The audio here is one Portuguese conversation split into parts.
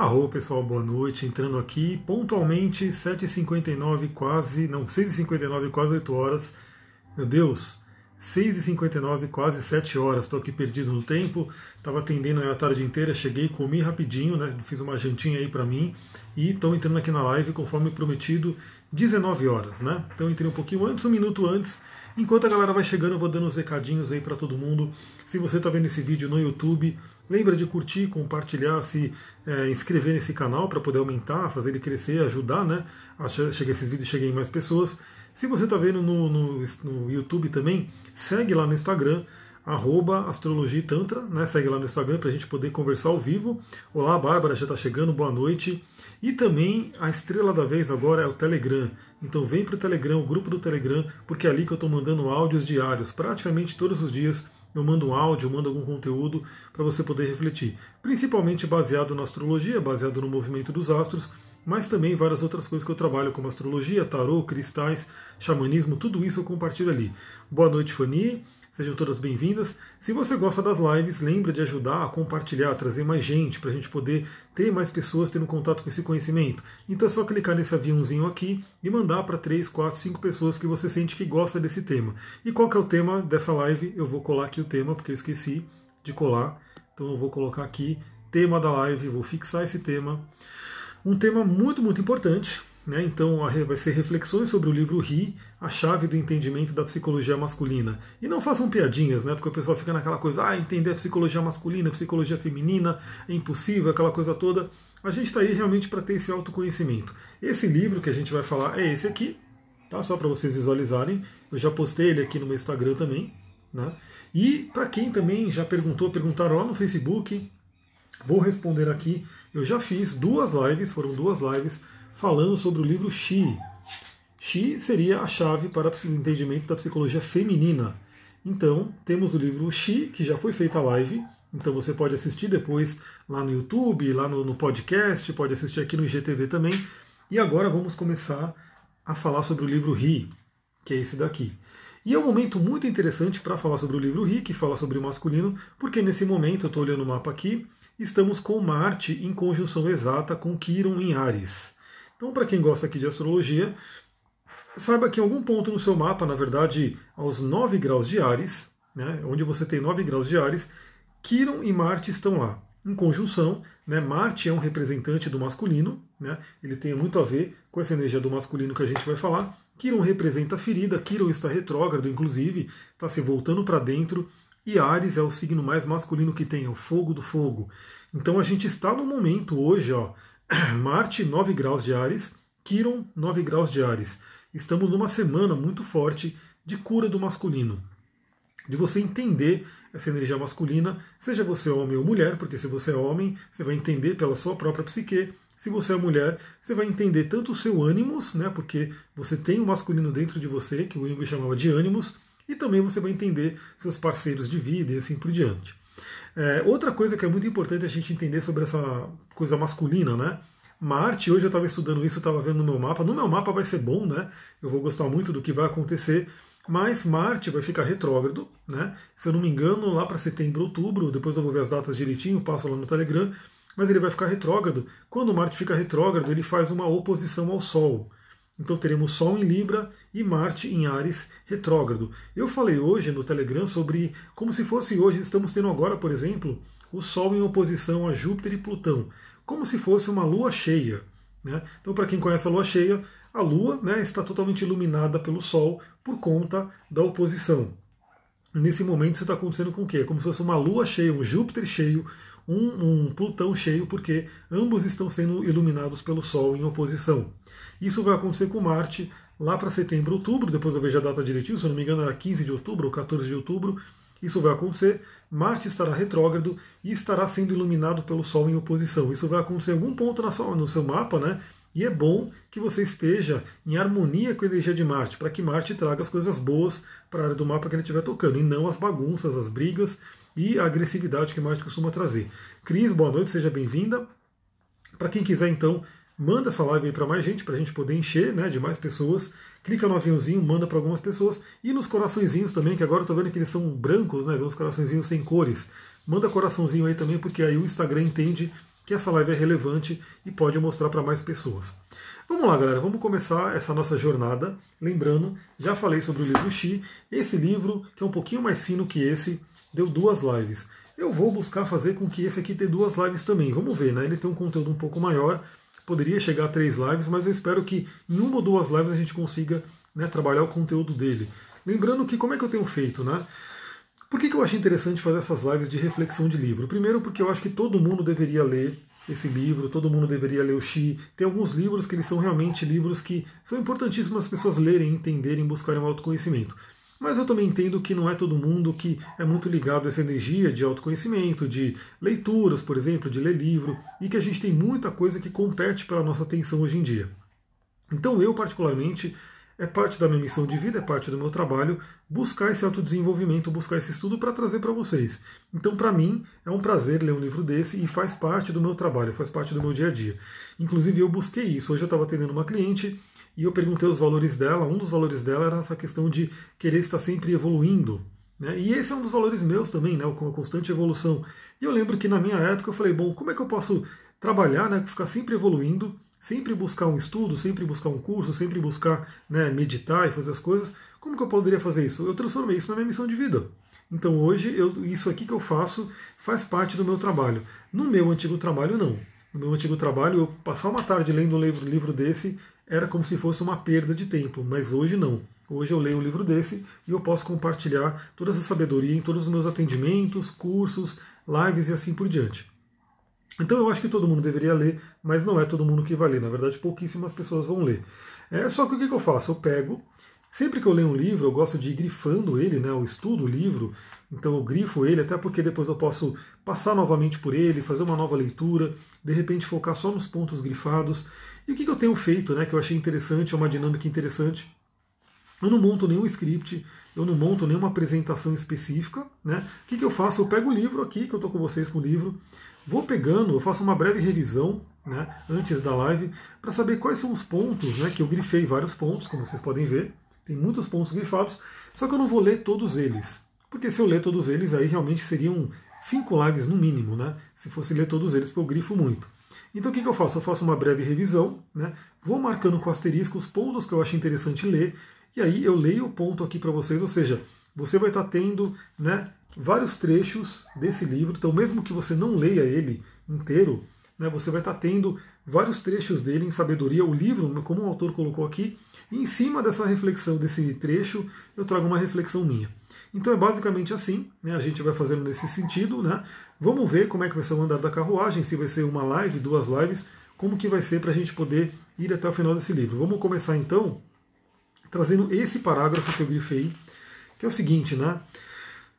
Arro, pessoal, boa noite. Entrando aqui pontualmente, 7h59, quase, não, 6h59, quase 8 horas. Meu Deus, 6h59, quase 7 horas. Estou aqui perdido no tempo. Estava atendendo a tarde inteira, cheguei, comi rapidinho, né? Fiz uma jantinha aí para mim. E estou entrando aqui na live, conforme prometido, 19 horas, né? Então entrei um pouquinho antes, um minuto antes. Enquanto a galera vai chegando, eu vou dando uns recadinhos aí para todo mundo. Se você está vendo esse vídeo no YouTube, lembra de curtir, compartilhar, se é, inscrever nesse canal para poder aumentar, fazer ele crescer, ajudar, né? A chegar esses vídeos cheguem em mais pessoas. Se você está vendo no, no, no, YouTube também, segue lá no Instagram, arroba Astrologia Tantra, né? Segue lá no Instagram para a gente poder conversar ao vivo. Olá, Bárbara, já está chegando, boa noite. E também a estrela da vez agora é o Telegram. Então vem para o Telegram, o grupo do Telegram, porque é ali que eu estou mandando áudios diários. Praticamente todos os dias eu mando um áudio, mando algum conteúdo para você poder refletir. Principalmente baseado na astrologia, baseado no movimento dos astros, mas também várias outras coisas que eu trabalho, como astrologia, tarô, cristais, xamanismo, tudo isso eu compartilho ali. Boa noite, Fanny. Sejam todas bem-vindas. Se você gosta das lives, lembre de ajudar a compartilhar, trazer mais gente, para a gente poder ter mais pessoas tendo contato com esse conhecimento. Então é só clicar nesse aviãozinho aqui e mandar para 3, 4, 5 pessoas que você sente que gosta desse tema. E qual que é o tema dessa live? Eu vou colar aqui o tema, porque eu esqueci de colar. Então eu vou colocar aqui tema da live, vou fixar esse tema. Um tema muito, muito importante, né? Então vai ser reflexões sobre o livro Ri, a chave do entendimento da psicologia masculina. E não façam piadinhas, né? porque o pessoal fica naquela coisa, ah, entender a psicologia masculina, a psicologia feminina, é impossível, aquela coisa toda. A gente está aí realmente para ter esse autoconhecimento. Esse livro que a gente vai falar é esse aqui, tá? só para vocês visualizarem. Eu já postei ele aqui no meu Instagram também. Né? E para quem também já perguntou, perguntaram lá no Facebook, vou responder aqui. Eu já fiz duas lives, foram duas lives falando sobre o livro Xi. Xi seria a chave para o entendimento da psicologia feminina. Então, temos o livro Xi, que já foi feita a live, então você pode assistir depois lá no YouTube, lá no, no, podcast, pode assistir aqui no IGTV também. E agora vamos começar a falar sobre o livro Ri, que é esse daqui. E é um momento muito interessante para falar sobre o livro Ri, que fala sobre o masculino, porque nesse momento, eu estou olhando o mapa aqui, estamos com Marte em conjunção exata com Quiron em Ares. Então, para quem gosta aqui de astrologia, saiba que em algum ponto no seu mapa, na verdade, aos 9 graus de Ares, né, onde você tem 9 graus de Ares, Quiron e Marte estão lá. Em conjunção, né, Marte é um representante do masculino, né, ele tem muito a ver com essa energia do masculino que a gente vai falar. Quiron representa a ferida, Quiron está retrógrado, inclusive, está se voltando para dentro, e Ares é o signo mais masculino que tem, é o fogo do fogo. Então a gente está no momento hoje, ó, Marte 9 graus de Ares, Quiron 9 graus de Ares. Estamos numa semana muito forte de cura do masculino. De você entender essa energia masculina, seja você homem ou mulher, porque se você é homem, você vai entender pela sua própria psique. Se você é mulher, você vai entender tanto o seu ânimos, né, porque você tem o masculino dentro de você, que o Jung chamava de ânimos, e também você vai entender seus parceiros de vida e assim por diante. É, outra coisa que é muito importante a gente entender sobre essa coisa masculina, né? Marte, hoje eu estava estudando isso, estava vendo no meu mapa. No meu mapa vai ser bom, né? Eu vou gostar muito do que vai acontecer. Mas Marte vai ficar retrógrado, né? Se eu não me engano, lá para setembro, outubro, depois eu vou ver as datas direitinho, passo lá no Telegram, mas ele vai ficar retrógrado. Quando Marte fica retrógrado, ele faz uma oposição ao Sol. Então teremos Sol em Libra e Marte em Ares retrógrado. Eu falei hoje no Telegram sobre como se fosse hoje, estamos tendo agora, por exemplo, o Sol em oposição a Júpiter e Plutão, como se fosse uma lua cheia. Né? Então, para quem conhece a lua cheia, a lua né, está totalmente iluminada pelo Sol por conta da oposição. Nesse momento isso está acontecendo com o quê? Como se fosse uma lua cheia, um Júpiter cheio, um, um Plutão cheio, porque ambos estão sendo iluminados pelo Sol em oposição. Isso vai acontecer com Marte lá para setembro, outubro, depois eu vejo a data direitinho, se eu não me engano era 15 de outubro ou 14 de outubro, isso vai acontecer. Marte estará retrógrado e estará sendo iluminado pelo Sol em oposição. Isso vai acontecer em algum ponto no seu mapa, né? E é bom que você esteja em harmonia com a energia de Marte, para que Marte traga as coisas boas para a área do mapa que ele estiver tocando, e não as bagunças, as brigas e a agressividade que Marte costuma trazer. Cris, boa noite, seja bem-vinda. Para quem quiser, então, manda essa live aí para mais gente, para a gente poder encher né, de mais pessoas. Clica no aviãozinho, manda para algumas pessoas. E nos coraçõezinhos também, que agora eu estou vendo que eles são brancos, né? Uns coraçõezinhos sem cores. Manda coraçãozinho aí também, porque aí o Instagram entende que essa live é relevante e pode mostrar para mais pessoas. Vamos lá, galera, vamos começar essa nossa jornada. Lembrando, já falei sobre o livro Xi. Esse livro, que é um pouquinho mais fino que esse, deu duas lives. Eu vou buscar fazer com que esse aqui tenha duas lives também. Vamos ver, né? Ele tem um conteúdo um pouco maior, poderia chegar a três lives, mas eu espero que em uma ou duas lives a gente consiga né, trabalhar o conteúdo dele. Lembrando que como é que eu tenho feito, né? Por que, que eu acho interessante fazer essas lives de reflexão de livro? Primeiro, porque eu acho que todo mundo deveria ler esse livro, todo mundo deveria ler o Xi. Tem alguns livros que eles são realmente livros que são importantíssimos as pessoas lerem, entenderem, buscarem o autoconhecimento. Mas eu também entendo que não é todo mundo que é muito ligado a essa energia de autoconhecimento, de leituras, por exemplo, de ler livro, e que a gente tem muita coisa que compete pela nossa atenção hoje em dia. Então eu, particularmente, é parte da minha missão de vida, é parte do meu trabalho buscar esse autodesenvolvimento, buscar esse estudo para trazer para vocês. Então, para mim, é um prazer ler um livro desse e faz parte do meu trabalho, faz parte do meu dia a dia. Inclusive, eu busquei isso. Hoje eu estava atendendo uma cliente e eu perguntei os valores dela. Um dos valores dela era essa questão de querer estar sempre evoluindo. Né? E esse é um dos valores meus também, né? com a constante evolução. E eu lembro que na minha época eu falei, bom, como é que eu posso trabalhar, né? ficar sempre evoluindo sempre buscar um estudo, sempre buscar um curso, sempre buscar né, meditar e fazer as coisas, como que eu poderia fazer isso? Eu transformei isso na minha missão de vida. Então hoje eu, isso aqui que eu faço faz parte do meu trabalho. No meu antigo trabalho não. No meu antigo trabalho eu passar uma tarde lendo um livro, livro desse era como se fosse uma perda de tempo, mas hoje não. Hoje eu leio um livro desse e eu posso compartilhar toda essa sabedoria em todos os meus atendimentos, cursos, lives e assim por diante. Então eu acho que todo mundo deveria ler, mas não é todo mundo que vai ler. Na verdade, pouquíssimas pessoas vão ler. É, só que o que, eu faço? Eu pego, sempre que eu leio um livro, eu gosto de ir grifando ele, né? Eu estudo o livro, então eu grifo ele, até porque depois eu posso passar novamente por ele, fazer uma nova leitura, de repente focar só nos pontos grifados. E o que, que eu tenho feito, né? Que eu achei interessante, é uma dinâmica interessante. Eu não monto nenhum script, eu não monto nenhuma apresentação específica. Né? O que, que eu faço? Eu pego o livro aqui, que eu estou com vocês com o livro, Vou pegando, eu faço uma breve revisão né, antes da live para saber quais são os pontos, né, que eu grifei vários pontos, como vocês podem ver, tem muitos pontos grifados, só que eu não vou ler todos eles, porque se eu ler todos eles, aí realmente seriam cinco lives no mínimo, né, se fosse ler todos eles, porque eu grifo muito. Então o que, que eu faço? Eu faço uma breve revisão, né, vou marcando com asterisco os pontos que eu acho interessante ler, e aí eu leio o ponto aqui para vocês, ou seja, você vai estar tendo né, vários trechos desse livro, então mesmo que você não leia ele inteiro, né, você vai estar tendo vários trechos dele em sabedoria, o livro, como o autor colocou aqui, e em cima dessa reflexão, desse trecho, eu trago uma reflexão minha. Então é basicamente assim, né, a gente vai fazendo nesse sentido, né? Vamos ver como é que vai ser o andar da carruagem, se vai ser uma live, duas lives, como que vai ser para a gente poder ir até o final desse livro. Vamos começar então trazendo esse parágrafo que eu grifei, que é o seguinte, né?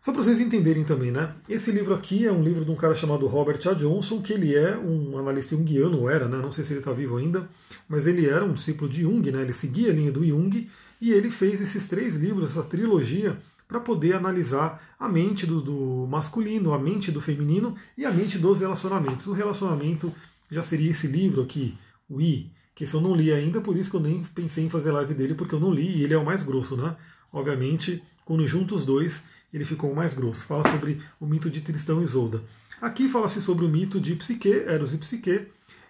Só para vocês entenderem também, né? Esse livro aqui é um livro de um cara chamado Robert A. Johnson, que ele é um analista junguiano, era, né? Não sei se ele está vivo ainda, mas ele era um discípulo de Jung, né? Ele seguia a linha do Jung e ele fez esses três livros, essa trilogia, para poder analisar a mente do, do, masculino, a mente do feminino e a mente dos relacionamentos. O relacionamento já seria esse livro aqui, o I, que esse eu não li ainda, por isso que eu nem pensei em fazer live dele, porque eu não li e ele é o mais grosso, né? Obviamente, quando junto os dois, ele ficou mais grosso. Fala sobre o mito de Tristão e Isolda. Aqui fala-se sobre o mito de Psique, Eros e Psique,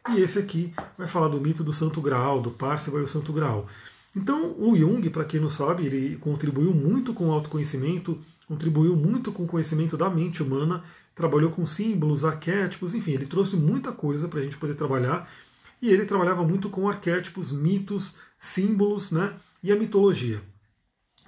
e esse aqui vai falar do mito do Santo Graal, do Pársico e o Santo Graal. Então, o Jung, para quem não sabe, ele contribuiu muito com o autoconhecimento, contribuiu muito com o conhecimento da mente humana, trabalhou com símbolos, arquétipos, enfim, ele trouxe muita coisa para a gente poder trabalhar. E ele trabalhava muito com arquétipos, mitos, símbolos né, e a mitologia.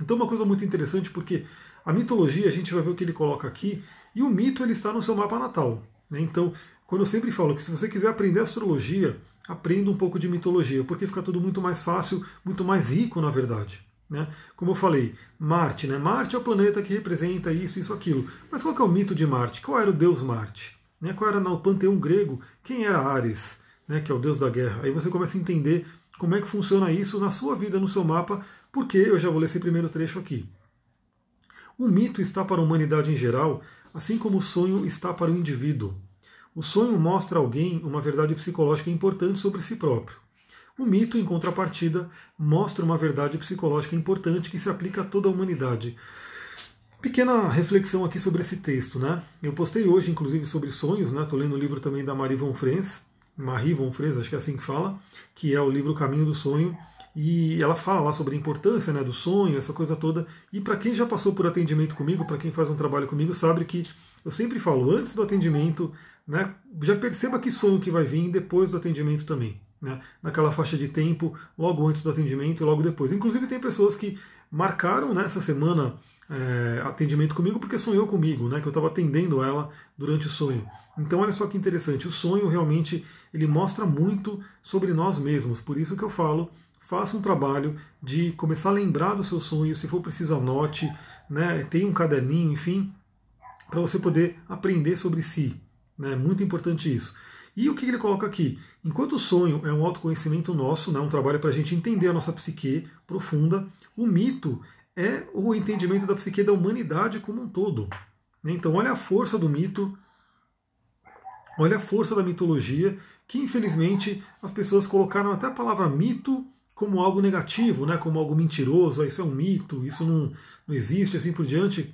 Então, uma coisa muito interessante, porque a mitologia, a gente vai ver o que ele coloca aqui, e o mito ele está no seu mapa natal. Né? Então, quando eu sempre falo que se você quiser aprender astrologia, aprenda um pouco de mitologia, porque fica tudo muito mais fácil, muito mais rico, na verdade. Né? Como eu falei, Marte, né? Marte é o planeta que representa isso, isso, aquilo. Mas qual é o mito de Marte? Qual era o deus Marte? Né? Qual era no panteão grego? Quem era Ares, né? que é o deus da guerra? Aí você começa a entender como é que funciona isso na sua vida, no seu mapa, porque eu já vou ler esse primeiro trecho aqui. O mito está para a humanidade em geral, assim como o sonho está para o indivíduo. O sonho mostra a alguém uma verdade psicológica importante sobre si próprio. O mito, em contrapartida, mostra uma verdade psicológica importante que se aplica a toda a humanidade. Pequena reflexão aqui sobre esse texto, né? Eu postei hoje, inclusive, sobre sonhos, né? Estou lendo o livro também da Marie Von Frens, Marie Von acho que é assim que fala, que é o livro Caminho do Sonho, e ela fala lá sobre a importância né, do sonho, essa coisa toda. E para quem já passou por atendimento comigo, para quem faz um trabalho comigo, sabe que eu sempre falo, antes do atendimento, né, já perceba que sonho que vai vir depois do atendimento também. Né, naquela faixa de tempo, logo antes do atendimento e logo depois. Inclusive tem pessoas que marcaram nessa semana é, atendimento comigo porque sonhou comigo, né? Que eu estava atendendo ela durante o sonho. Então olha só que interessante, o sonho realmente ele mostra muito sobre nós mesmos. Por isso que eu falo, faça um trabalho de começar a lembrar do seu sonho, se for preciso anote, né? Tem um caderninho, enfim, para você poder aprender sobre si. Né? Muito importante isso. E o que ele coloca aqui? Enquanto o sonho é um autoconhecimento nosso, né, um trabalho para a gente entender a nossa psique profunda, o mito é o entendimento da psique da humanidade como um todo. Então, olha a força do mito, olha a força da mitologia, que infelizmente as pessoas colocaram até a palavra mito como algo negativo, né, como algo mentiroso, ah, isso é um mito, isso não, não existe, assim por diante.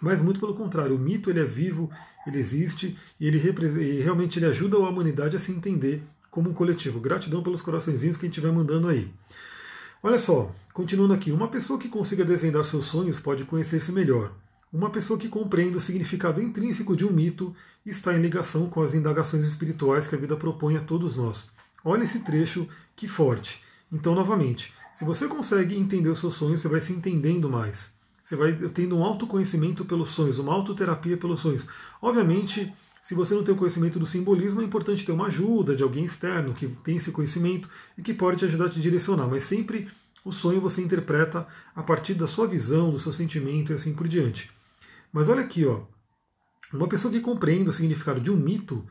Mas muito pelo contrário, o mito ele é vivo, ele existe e ele e realmente ele ajuda a humanidade a se entender como um coletivo. Gratidão pelos coraçõezinhos que a gente vai mandando aí. Olha só, continuando aqui, uma pessoa que consiga desvendar seus sonhos pode conhecer-se melhor. Uma pessoa que compreende o significado intrínseco de um mito está em ligação com as indagações espirituais que a vida propõe a todos nós. Olha esse trecho, que forte. Então, novamente, se você consegue entender os seus sonhos, você vai se entendendo mais. Você vai tendo um autoconhecimento pelos sonhos, uma autoterapia pelos sonhos. Obviamente, se você não tem o conhecimento do simbolismo, é importante ter uma ajuda de alguém externo que tem esse conhecimento e que pode te ajudar a te direcionar. Mas sempre o sonho você interpreta a partir da sua visão, do seu sentimento e assim por diante. Mas olha aqui, ó. Uma pessoa que compreende o significado de um mito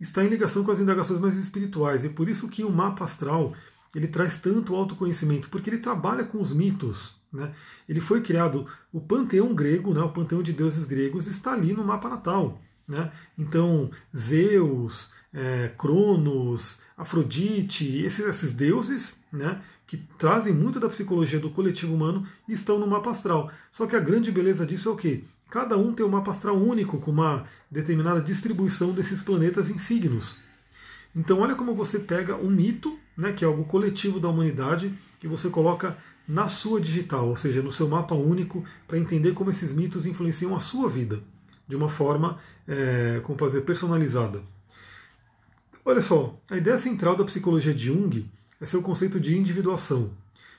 está em ligação com as indagações mais espirituais. E por isso que o mapa astral ele traz tanto autoconhecimento, porque ele trabalha com os mitos. Né? Ele foi criado, o panteão grego, né, o panteão de deuses gregos, está ali no mapa natal. Né? Então, Zeus, é, Cronos, Afrodite, esses, esses deuses né, que trazem muito da psicologia do coletivo humano estão no mapa astral. Só que a grande beleza disso é o quê? Cada um tem um mapa astral único, com uma determinada distribuição desses planetas em signos. Então, olha como você pega um mito, né, que é algo coletivo da humanidade, que você coloca na sua digital, ou seja, no seu mapa único, para entender como esses mitos influenciam a sua vida de uma forma, é, como fazer, personalizada. Olha só, a ideia central da psicologia de Jung é seu conceito de individuação,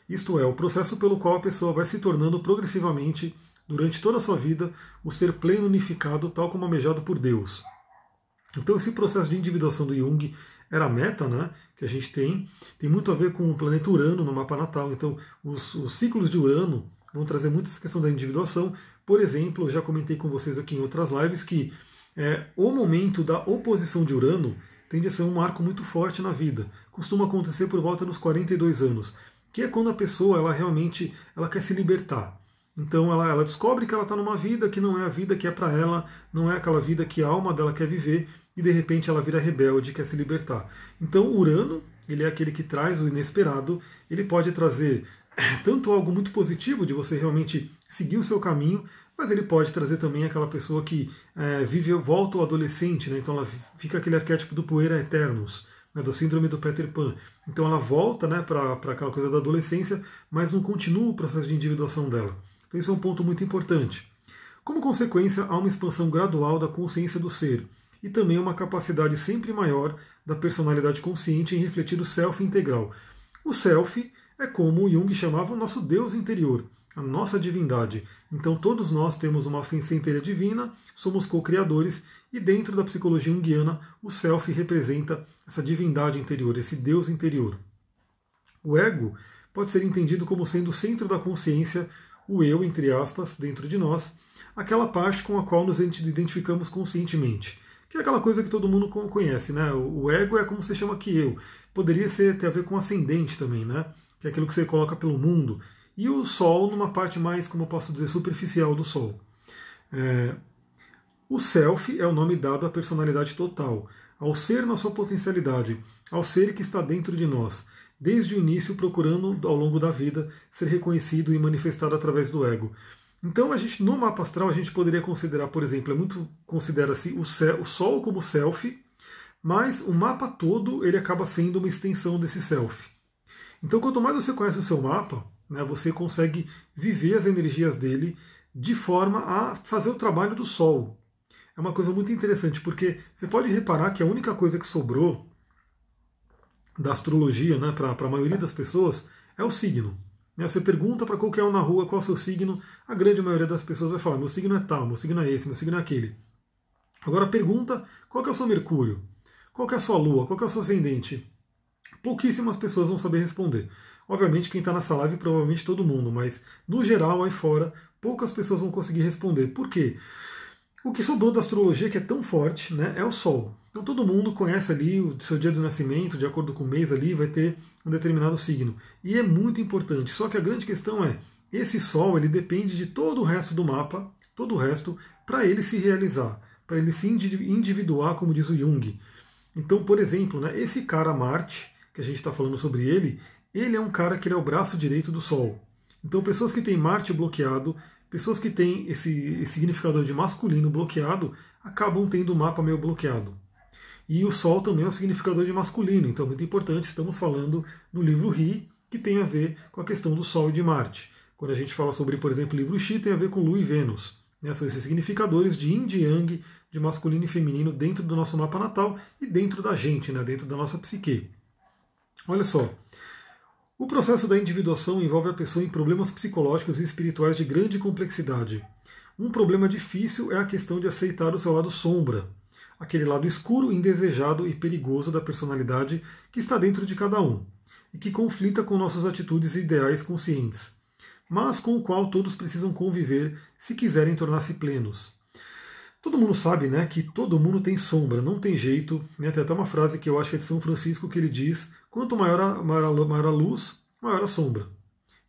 isto é, o processo pelo qual a pessoa vai se tornando progressivamente, durante toda a sua vida, o ser pleno unificado, tal como almejado por Deus. Então, esse processo de individuação do Jung era a meta né, que a gente tem, tem muito a ver com o planeta Urano no mapa natal. Então, os, os ciclos de Urano vão trazer muito essa questão da individuação. Por exemplo, eu já comentei com vocês aqui em outras lives que é, o momento da oposição de Urano tende a ser um marco muito forte na vida. Costuma acontecer por volta dos 42 anos, que é quando a pessoa ela realmente ela quer se libertar. Então ela, ela descobre que ela está numa vida que não é a vida que é para ela, não é aquela vida que a alma dela quer viver, e de repente ela vira rebelde quer se libertar. Então Urano, ele é aquele que traz o inesperado, ele pode trazer tanto algo muito positivo de você realmente seguir o seu caminho, mas ele pode trazer também aquela pessoa que é, vive, volta ao adolescente, né? então ela fica aquele arquétipo do poeira eternos, né? do síndrome do Peter Pan. Então ela volta né, para aquela coisa da adolescência, mas não continua o processo de individuação dela. Então isso é um ponto muito importante. Como consequência, há uma expansão gradual da consciência do ser e também uma capacidade sempre maior da personalidade consciente em refletir o self integral. O self é como Jung chamava o nosso Deus interior, a nossa divindade. Então todos nós temos uma centelha divina, somos co-criadores e dentro da psicologia junguiana o self representa essa divindade interior, esse Deus interior. O ego pode ser entendido como sendo o centro da consciência, o eu, entre aspas, dentro de nós, aquela parte com a qual nos identificamos conscientemente. Que é aquela coisa que todo mundo conhece, né? O ego é como se chama que eu. Poderia ser, ter a ver com ascendente também, né? que é aquilo que você coloca pelo mundo, e o Sol numa parte mais, como eu posso dizer, superficial do Sol. É, o Self é o nome dado à personalidade total, ao ser na sua potencialidade, ao ser que está dentro de nós, desde o início procurando, ao longo da vida, ser reconhecido e manifestado através do ego. Então a gente no mapa astral a gente poderia considerar, por exemplo, é muito considera-se o, o Sol como self, mas o mapa todo ele acaba sendo uma extensão desse self. Então quanto mais você conhece o seu mapa, né, você consegue viver as energias dele de forma a fazer o trabalho do Sol. É uma coisa muito interessante, porque você pode reparar que a única coisa que sobrou da astrologia né, para a maioria das pessoas é o signo. Né? Você pergunta para qualquer um na rua qual é o seu signo, a grande maioria das pessoas vai falar: meu signo é tal, meu signo é esse, meu signo é aquele. Agora pergunta qual é o seu Mercúrio, qual é a sua Lua, qual é o seu ascendente. Pouquíssimas pessoas vão saber responder. Obviamente, quem está nessa live, provavelmente todo mundo, mas no geral, aí fora, poucas pessoas vão conseguir responder. Por quê? O que sobrou da astrologia, que é tão forte, né, é o Sol. Então todo mundo conhece ali o seu dia do nascimento, de acordo com o mês ali, vai ter um determinado signo. E é muito importante. Só que a grande questão é, esse Sol ele depende de todo o resto do mapa, todo o resto, para ele se realizar, para ele se individuar, como diz o Jung. Então, por exemplo, né, esse cara Marte, que a gente está falando sobre ele, ele é um cara que é o braço direito do Sol. Então, pessoas que têm Marte bloqueado, pessoas que têm esse, esse significador de masculino bloqueado, acabam tendo o mapa meio bloqueado. E o Sol também é um significador de masculino, então muito importante, estamos falando no livro Ri, que tem a ver com a questão do Sol e de Marte. Quando a gente fala sobre, por exemplo, o livro Xi, tem a ver com Lua e Vênus. Né? São esses significadores de Yin e Yang, de masculino e feminino dentro do nosso mapa natal e dentro da gente, né? dentro da nossa psique. Olha só, o processo da individuação envolve a pessoa em problemas psicológicos e espirituais de grande complexidade. Um problema difícil é a questão de aceitar o seu lado sombra, aquele lado escuro, indesejado e perigoso da personalidade que está dentro de cada um e que conflita com nossas atitudes e ideais conscientes, mas com o qual todos precisam conviver se quiserem tornar-se plenos. Todo mundo sabe né, que todo mundo tem sombra, não tem jeito. Né, tem até uma frase que eu acho que é de São Francisco que ele diz: Quanto maior a, maior, maior a luz, maior a sombra.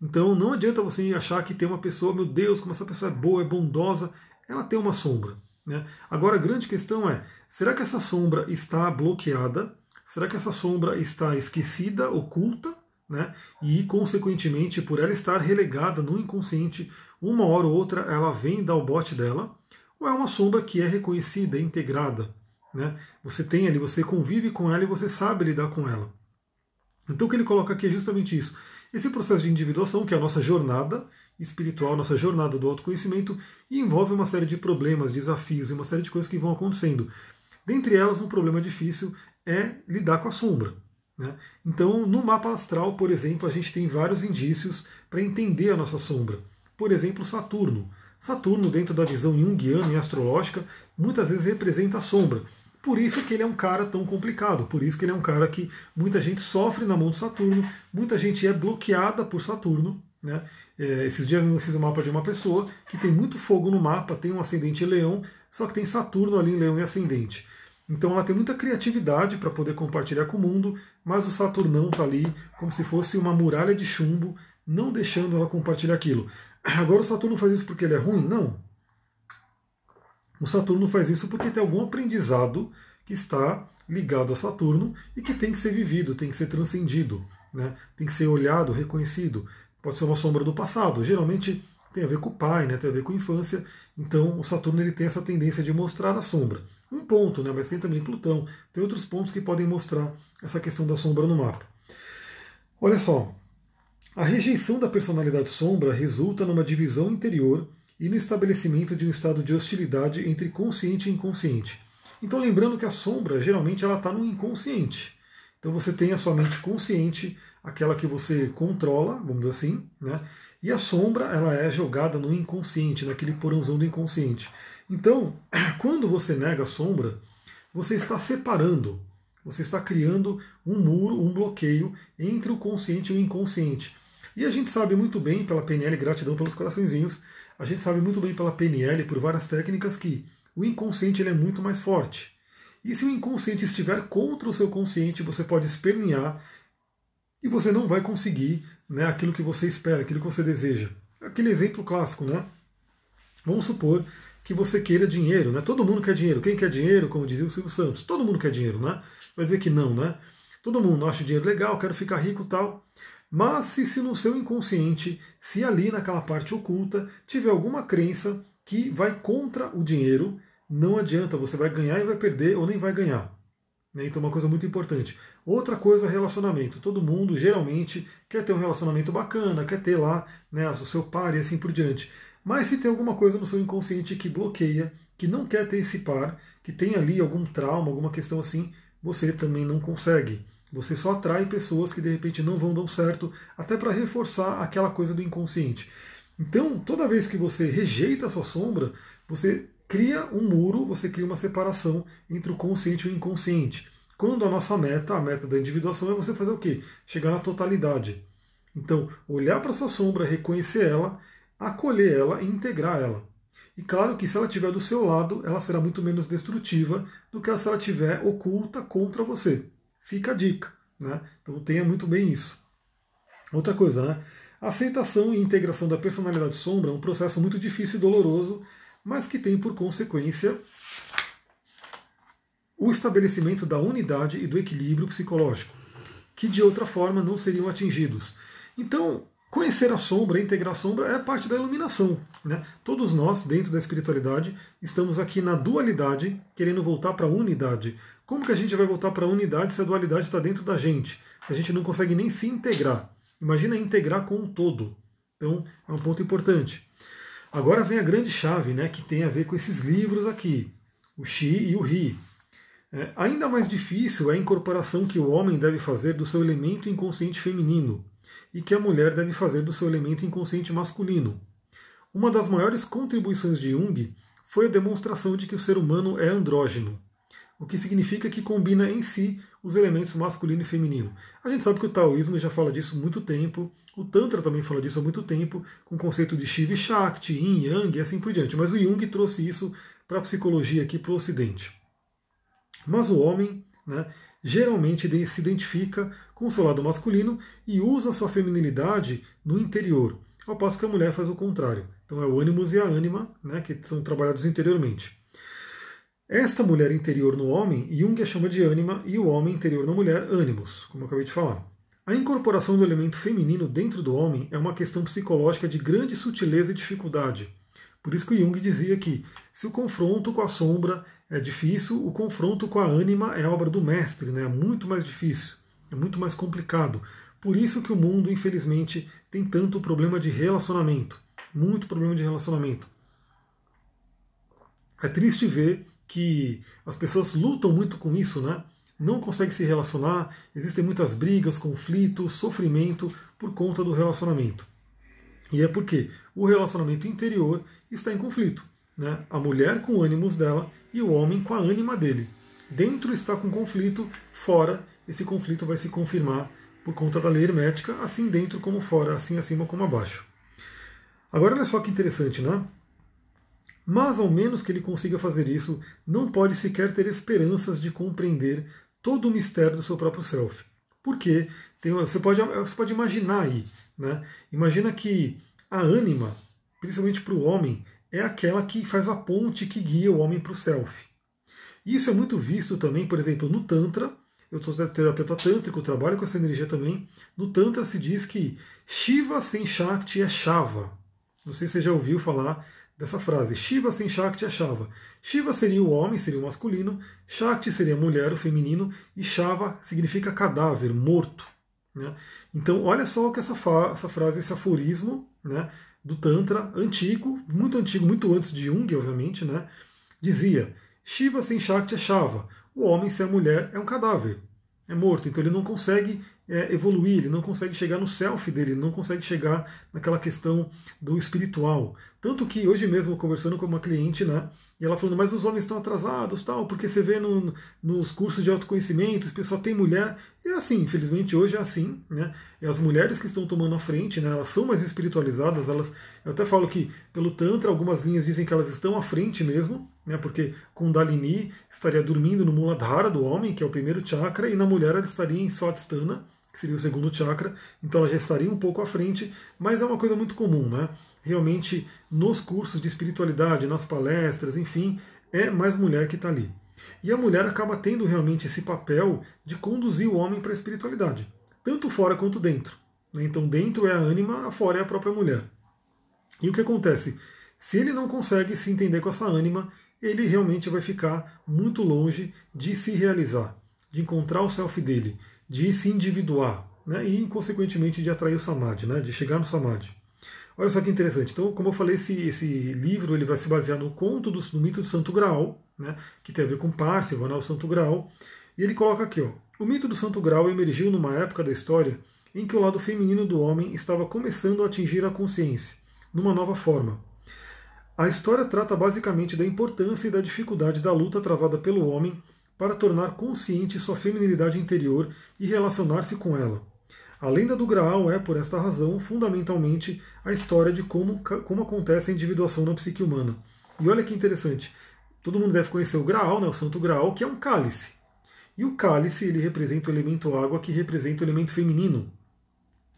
Então não adianta você achar que tem uma pessoa, meu Deus, como essa pessoa é boa, é bondosa, ela tem uma sombra. Né? Agora a grande questão é: será que essa sombra está bloqueada? Será que essa sombra está esquecida, oculta? Né? E, consequentemente, por ela estar relegada no inconsciente, uma hora ou outra ela vem dar o bote dela, ou é uma sombra que é reconhecida, integrada? Né? Você tem ali, você convive com ela e você sabe lidar com ela. Então o que ele coloca aqui é justamente isso. Esse processo de individuação, que é a nossa jornada espiritual, nossa jornada do autoconhecimento, envolve uma série de problemas, desafios e uma série de coisas que vão acontecendo. Dentre elas, um problema difícil é lidar com a sombra. Né? Então, no mapa astral, por exemplo, a gente tem vários indícios para entender a nossa sombra. Por exemplo, Saturno. Saturno, dentro da visão junguiana e astrológica, muitas vezes representa a sombra. Por isso que ele é um cara tão complicado, por isso que ele é um cara que muita gente sofre na mão de Saturno, muita gente é bloqueada por Saturno. Né? É, esses dias eu fiz um mapa de uma pessoa que tem muito fogo no mapa, tem um ascendente leão, só que tem Saturno ali em leão e ascendente. Então ela tem muita criatividade para poder compartilhar com o mundo, mas o Saturnão está ali como se fosse uma muralha de chumbo, não deixando ela compartilhar aquilo. Agora o Saturno faz isso porque ele é ruim? Não. O Saturno faz isso porque tem algum aprendizado que está ligado a Saturno e que tem que ser vivido, tem que ser transcendido, né? tem que ser olhado, reconhecido. Pode ser uma sombra do passado. Geralmente tem a ver com o pai, né? tem a ver com a infância. Então o Saturno ele tem essa tendência de mostrar a sombra. Um ponto, né? mas tem também Plutão. Tem outros pontos que podem mostrar essa questão da sombra no mapa. Olha só, a rejeição da personalidade sombra resulta numa divisão interior e no estabelecimento de um estado de hostilidade entre consciente e inconsciente. Então, lembrando que a sombra geralmente ela está no inconsciente. Então, você tem a sua mente consciente, aquela que você controla, vamos dizer assim, né? E a sombra ela é jogada no inconsciente, naquele porãozão do inconsciente. Então, quando você nega a sombra, você está separando, você está criando um muro, um bloqueio entre o consciente e o inconsciente. E a gente sabe muito bem, pela PNL, gratidão pelos coraçõezinhos, a gente sabe muito bem pela PNL, por várias técnicas, que o inconsciente ele é muito mais forte. E se o inconsciente estiver contra o seu consciente, você pode espernear e você não vai conseguir né, aquilo que você espera, aquilo que você deseja. Aquele exemplo clássico, né? Vamos supor que você queira dinheiro, né? Todo mundo quer dinheiro. Quem quer dinheiro, como dizia o Silvio Santos, todo mundo quer dinheiro, né? Vai dizer que não, né? Todo mundo acha dinheiro legal, quero ficar rico tal. Mas se, se no seu inconsciente, se ali naquela parte oculta, tiver alguma crença que vai contra o dinheiro, não adianta, você vai ganhar e vai perder ou nem vai ganhar. Né? Então, uma coisa muito importante. Outra coisa, relacionamento. Todo mundo geralmente quer ter um relacionamento bacana, quer ter lá né, o seu par e assim por diante. Mas se tem alguma coisa no seu inconsciente que bloqueia, que não quer ter esse par, que tem ali algum trauma, alguma questão assim, você também não consegue. Você só atrai pessoas que de repente não vão dar certo, até para reforçar aquela coisa do inconsciente. Então, toda vez que você rejeita a sua sombra, você cria um muro, você cria uma separação entre o consciente e o inconsciente. Quando a nossa meta, a meta da individuação, é você fazer o quê? Chegar na totalidade. Então, olhar para sua sombra, reconhecer ela, acolher ela e integrar ela. E claro que se ela estiver do seu lado, ela será muito menos destrutiva do que se ela estiver oculta contra você. Fica a dica. Né? Então tenha muito bem isso. Outra coisa, né? Aceitação e integração da personalidade sombra é um processo muito difícil e doloroso mas que tem por consequência o estabelecimento da unidade e do equilíbrio psicológico, que de outra forma não seriam atingidos. Então, conhecer a sombra, integrar a sombra, é parte da iluminação. Né? Todos nós, dentro da espiritualidade, estamos aqui na dualidade, querendo voltar para a unidade. Como que a gente vai voltar para a unidade se a dualidade está dentro da gente? Se a gente não consegue nem se integrar. Imagina integrar com o todo. Então, é um ponto importante. Agora vem a grande chave, né, que tem a ver com esses livros aqui, o Xi e o Ri. É, ainda mais difícil é a incorporação que o homem deve fazer do seu elemento inconsciente feminino e que a mulher deve fazer do seu elemento inconsciente masculino. Uma das maiores contribuições de Jung foi a demonstração de que o ser humano é andrógeno, o que significa que combina em si os elementos masculino e feminino. A gente sabe que o taoísmo já fala disso há muito tempo, o Tantra também fala disso há muito tempo, com o conceito de Shiva e Shakti, Yin Yang e assim por diante. Mas o Jung trouxe isso para a psicologia aqui para o Ocidente. Mas o homem né, geralmente se identifica com o seu lado masculino e usa sua feminilidade no interior, ao passo que a mulher faz o contrário. Então é o ânimos e a ânima, né, que são trabalhados interiormente. Esta mulher interior no homem, Jung a chama de ânima, e o homem interior na mulher, ânimos, como eu acabei de falar. A incorporação do elemento feminino dentro do homem é uma questão psicológica de grande sutileza e dificuldade. Por isso que Jung dizia que se o confronto com a sombra é difícil, o confronto com a ânima é obra do mestre, né? é muito mais difícil, é muito mais complicado. Por isso que o mundo, infelizmente, tem tanto problema de relacionamento, muito problema de relacionamento. É triste ver que as pessoas lutam muito com isso, né? não consegue se relacionar, existem muitas brigas, conflitos, sofrimento por conta do relacionamento. E é porque o relacionamento interior está em conflito. Né? A mulher com ânimos dela e o homem com a ânima dele. Dentro está com conflito, fora esse conflito vai se confirmar por conta da lei hermética, assim dentro como fora, assim acima como abaixo. Agora olha só que interessante, né? Mas ao menos que ele consiga fazer isso, não pode sequer ter esperanças de compreender todo o mistério do seu próprio self. Porque tem, você, pode, você pode imaginar aí, né? Imagina que a ânima, principalmente para o homem, é aquela que faz a ponte que guia o homem para o self. Isso é muito visto também, por exemplo, no Tantra. Eu sou terapeuta tântrico, trabalho com essa energia também. No Tantra se diz que Shiva sem Shakti é Shava. Não sei se você já ouviu falar dessa frase. Shiva sem Shakti é Shava. Shiva seria o homem, seria o masculino, Shakti seria a mulher, o feminino, e Shava significa cadáver, morto. Né? Então, olha só que essa, essa frase, esse aforismo né, do Tantra antigo, muito antigo, muito antes de Jung, obviamente, né, dizia: Shiva sem Shakti é Shava. O homem sem a mulher é um cadáver, é morto. Então ele não consegue é, evoluir, ele não consegue chegar no self dele, ele não consegue chegar naquela questão do espiritual. Tanto que hoje mesmo, conversando com uma cliente, né, e ela falando, mas os homens estão atrasados, tal, porque você vê no, nos cursos de autoconhecimento, pessoal tem mulher. E é assim, infelizmente hoje é assim, né? E as mulheres que estão tomando a frente, né, elas são mais espiritualizadas, elas. Eu até falo que pelo Tantra, algumas linhas dizem que elas estão à frente mesmo, né? Porque Kundalini estaria dormindo no Muladhara do homem, que é o primeiro chakra, e na mulher ela estaria em Swadhisthana, que seria o segundo chakra, então ela já estaria um pouco à frente, mas é uma coisa muito comum, né? Realmente, nos cursos de espiritualidade, nas palestras, enfim, é mais mulher que está ali. E a mulher acaba tendo realmente esse papel de conduzir o homem para a espiritualidade, tanto fora quanto dentro. Né? Então dentro é a ânima, fora é a própria mulher. E o que acontece? Se ele não consegue se entender com essa ânima, ele realmente vai ficar muito longe de se realizar, de encontrar o self dele, de se individuar, né? e consequentemente de atrair o samadhi, né? de chegar no samadhi. Olha só que interessante. Então, como eu falei, esse, esse livro ele vai se basear no conto do mito do Santo Graal, né? que tem a ver com Parsifal, né? o Santo Graal. E ele coloca aqui, ó, o mito do Santo Graal emergiu numa época da história em que o lado feminino do homem estava começando a atingir a consciência, numa nova forma. A história trata basicamente da importância e da dificuldade da luta travada pelo homem para tornar consciente sua feminilidade interior e relacionar-se com ela. A lenda do Graal é, por esta razão, fundamentalmente a história de como, como acontece a individuação na psique humana. E olha que interessante, todo mundo deve conhecer o Graal, né, o Santo Graal, que é um cálice. E o cálice ele representa o elemento água, que representa o elemento feminino.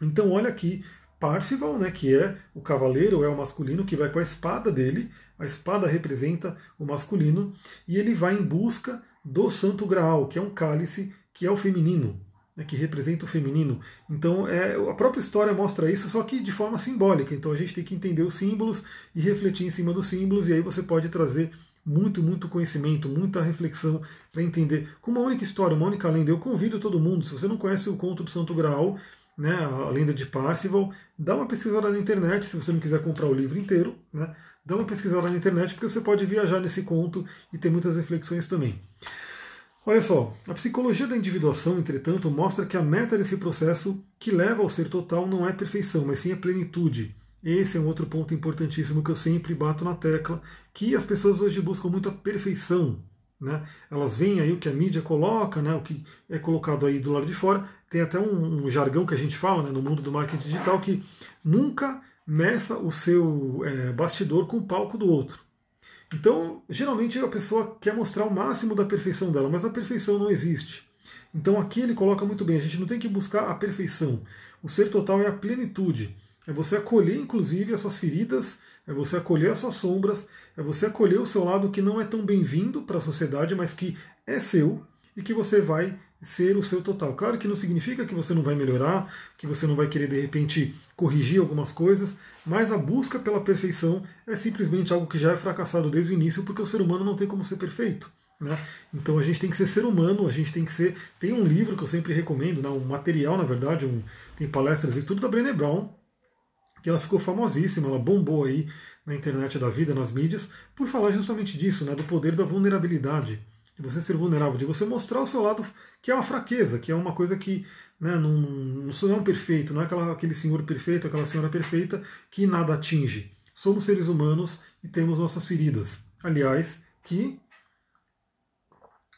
Então olha aqui Parcival, né, que é o cavaleiro, é o masculino, que vai com a espada dele, a espada representa o masculino, e ele vai em busca do Santo Graal, que é um cálice, que é o feminino, né, que representa o feminino. Então é, a própria história mostra isso, só que de forma simbólica. Então a gente tem que entender os símbolos e refletir em cima dos símbolos, e aí você pode trazer muito, muito conhecimento, muita reflexão para entender. Com uma única história, uma única lenda, eu convido todo mundo, se você não conhece o conto do Santo Graal, né, a lenda de Parsival, dá uma pesquisada na internet, se você não quiser comprar o livro inteiro, né, dá uma pesquisada na internet, porque você pode viajar nesse conto e ter muitas reflexões também. Olha só, a psicologia da individuação, entretanto, mostra que a meta desse processo que leva ao ser total não é perfeição, mas sim a plenitude. Esse é um outro ponto importantíssimo que eu sempre bato na tecla, que as pessoas hoje buscam muito a perfeição, né? Elas veem aí o que a mídia coloca, né? o que é colocado aí do lado de fora. Tem até um, um jargão que a gente fala né? no mundo do marketing digital que nunca meça o seu é, bastidor com o palco do outro. Então, geralmente a pessoa quer mostrar o máximo da perfeição dela, mas a perfeição não existe. Então aqui ele coloca muito bem, a gente não tem que buscar a perfeição. O ser total é a plenitude. É você acolher, inclusive, as suas feridas, é você acolher as suas sombras, é você acolher o seu lado que não é tão bem-vindo para a sociedade, mas que é seu e que você vai ser o seu total. Claro que não significa que você não vai melhorar, que você não vai querer de repente corrigir algumas coisas, mas a busca pela perfeição é simplesmente algo que já é fracassado desde o início, porque o ser humano não tem como ser perfeito. Né? Então a gente tem que ser ser humano, a gente tem que ser. Tem um livro que eu sempre recomendo, né? um material, na verdade, um... tem palestras e tudo da Brené Brown, que ela ficou famosíssima, ela bombou aí na internet da vida, nas mídias, por falar justamente disso, né, do poder da vulnerabilidade, de você ser vulnerável, de você mostrar o seu lado que é uma fraqueza, que é uma coisa que né, não, não, é um perfeito, não é aquela, aquele senhor perfeito, aquela senhora perfeita que nada atinge. Somos seres humanos e temos nossas feridas. Aliás, que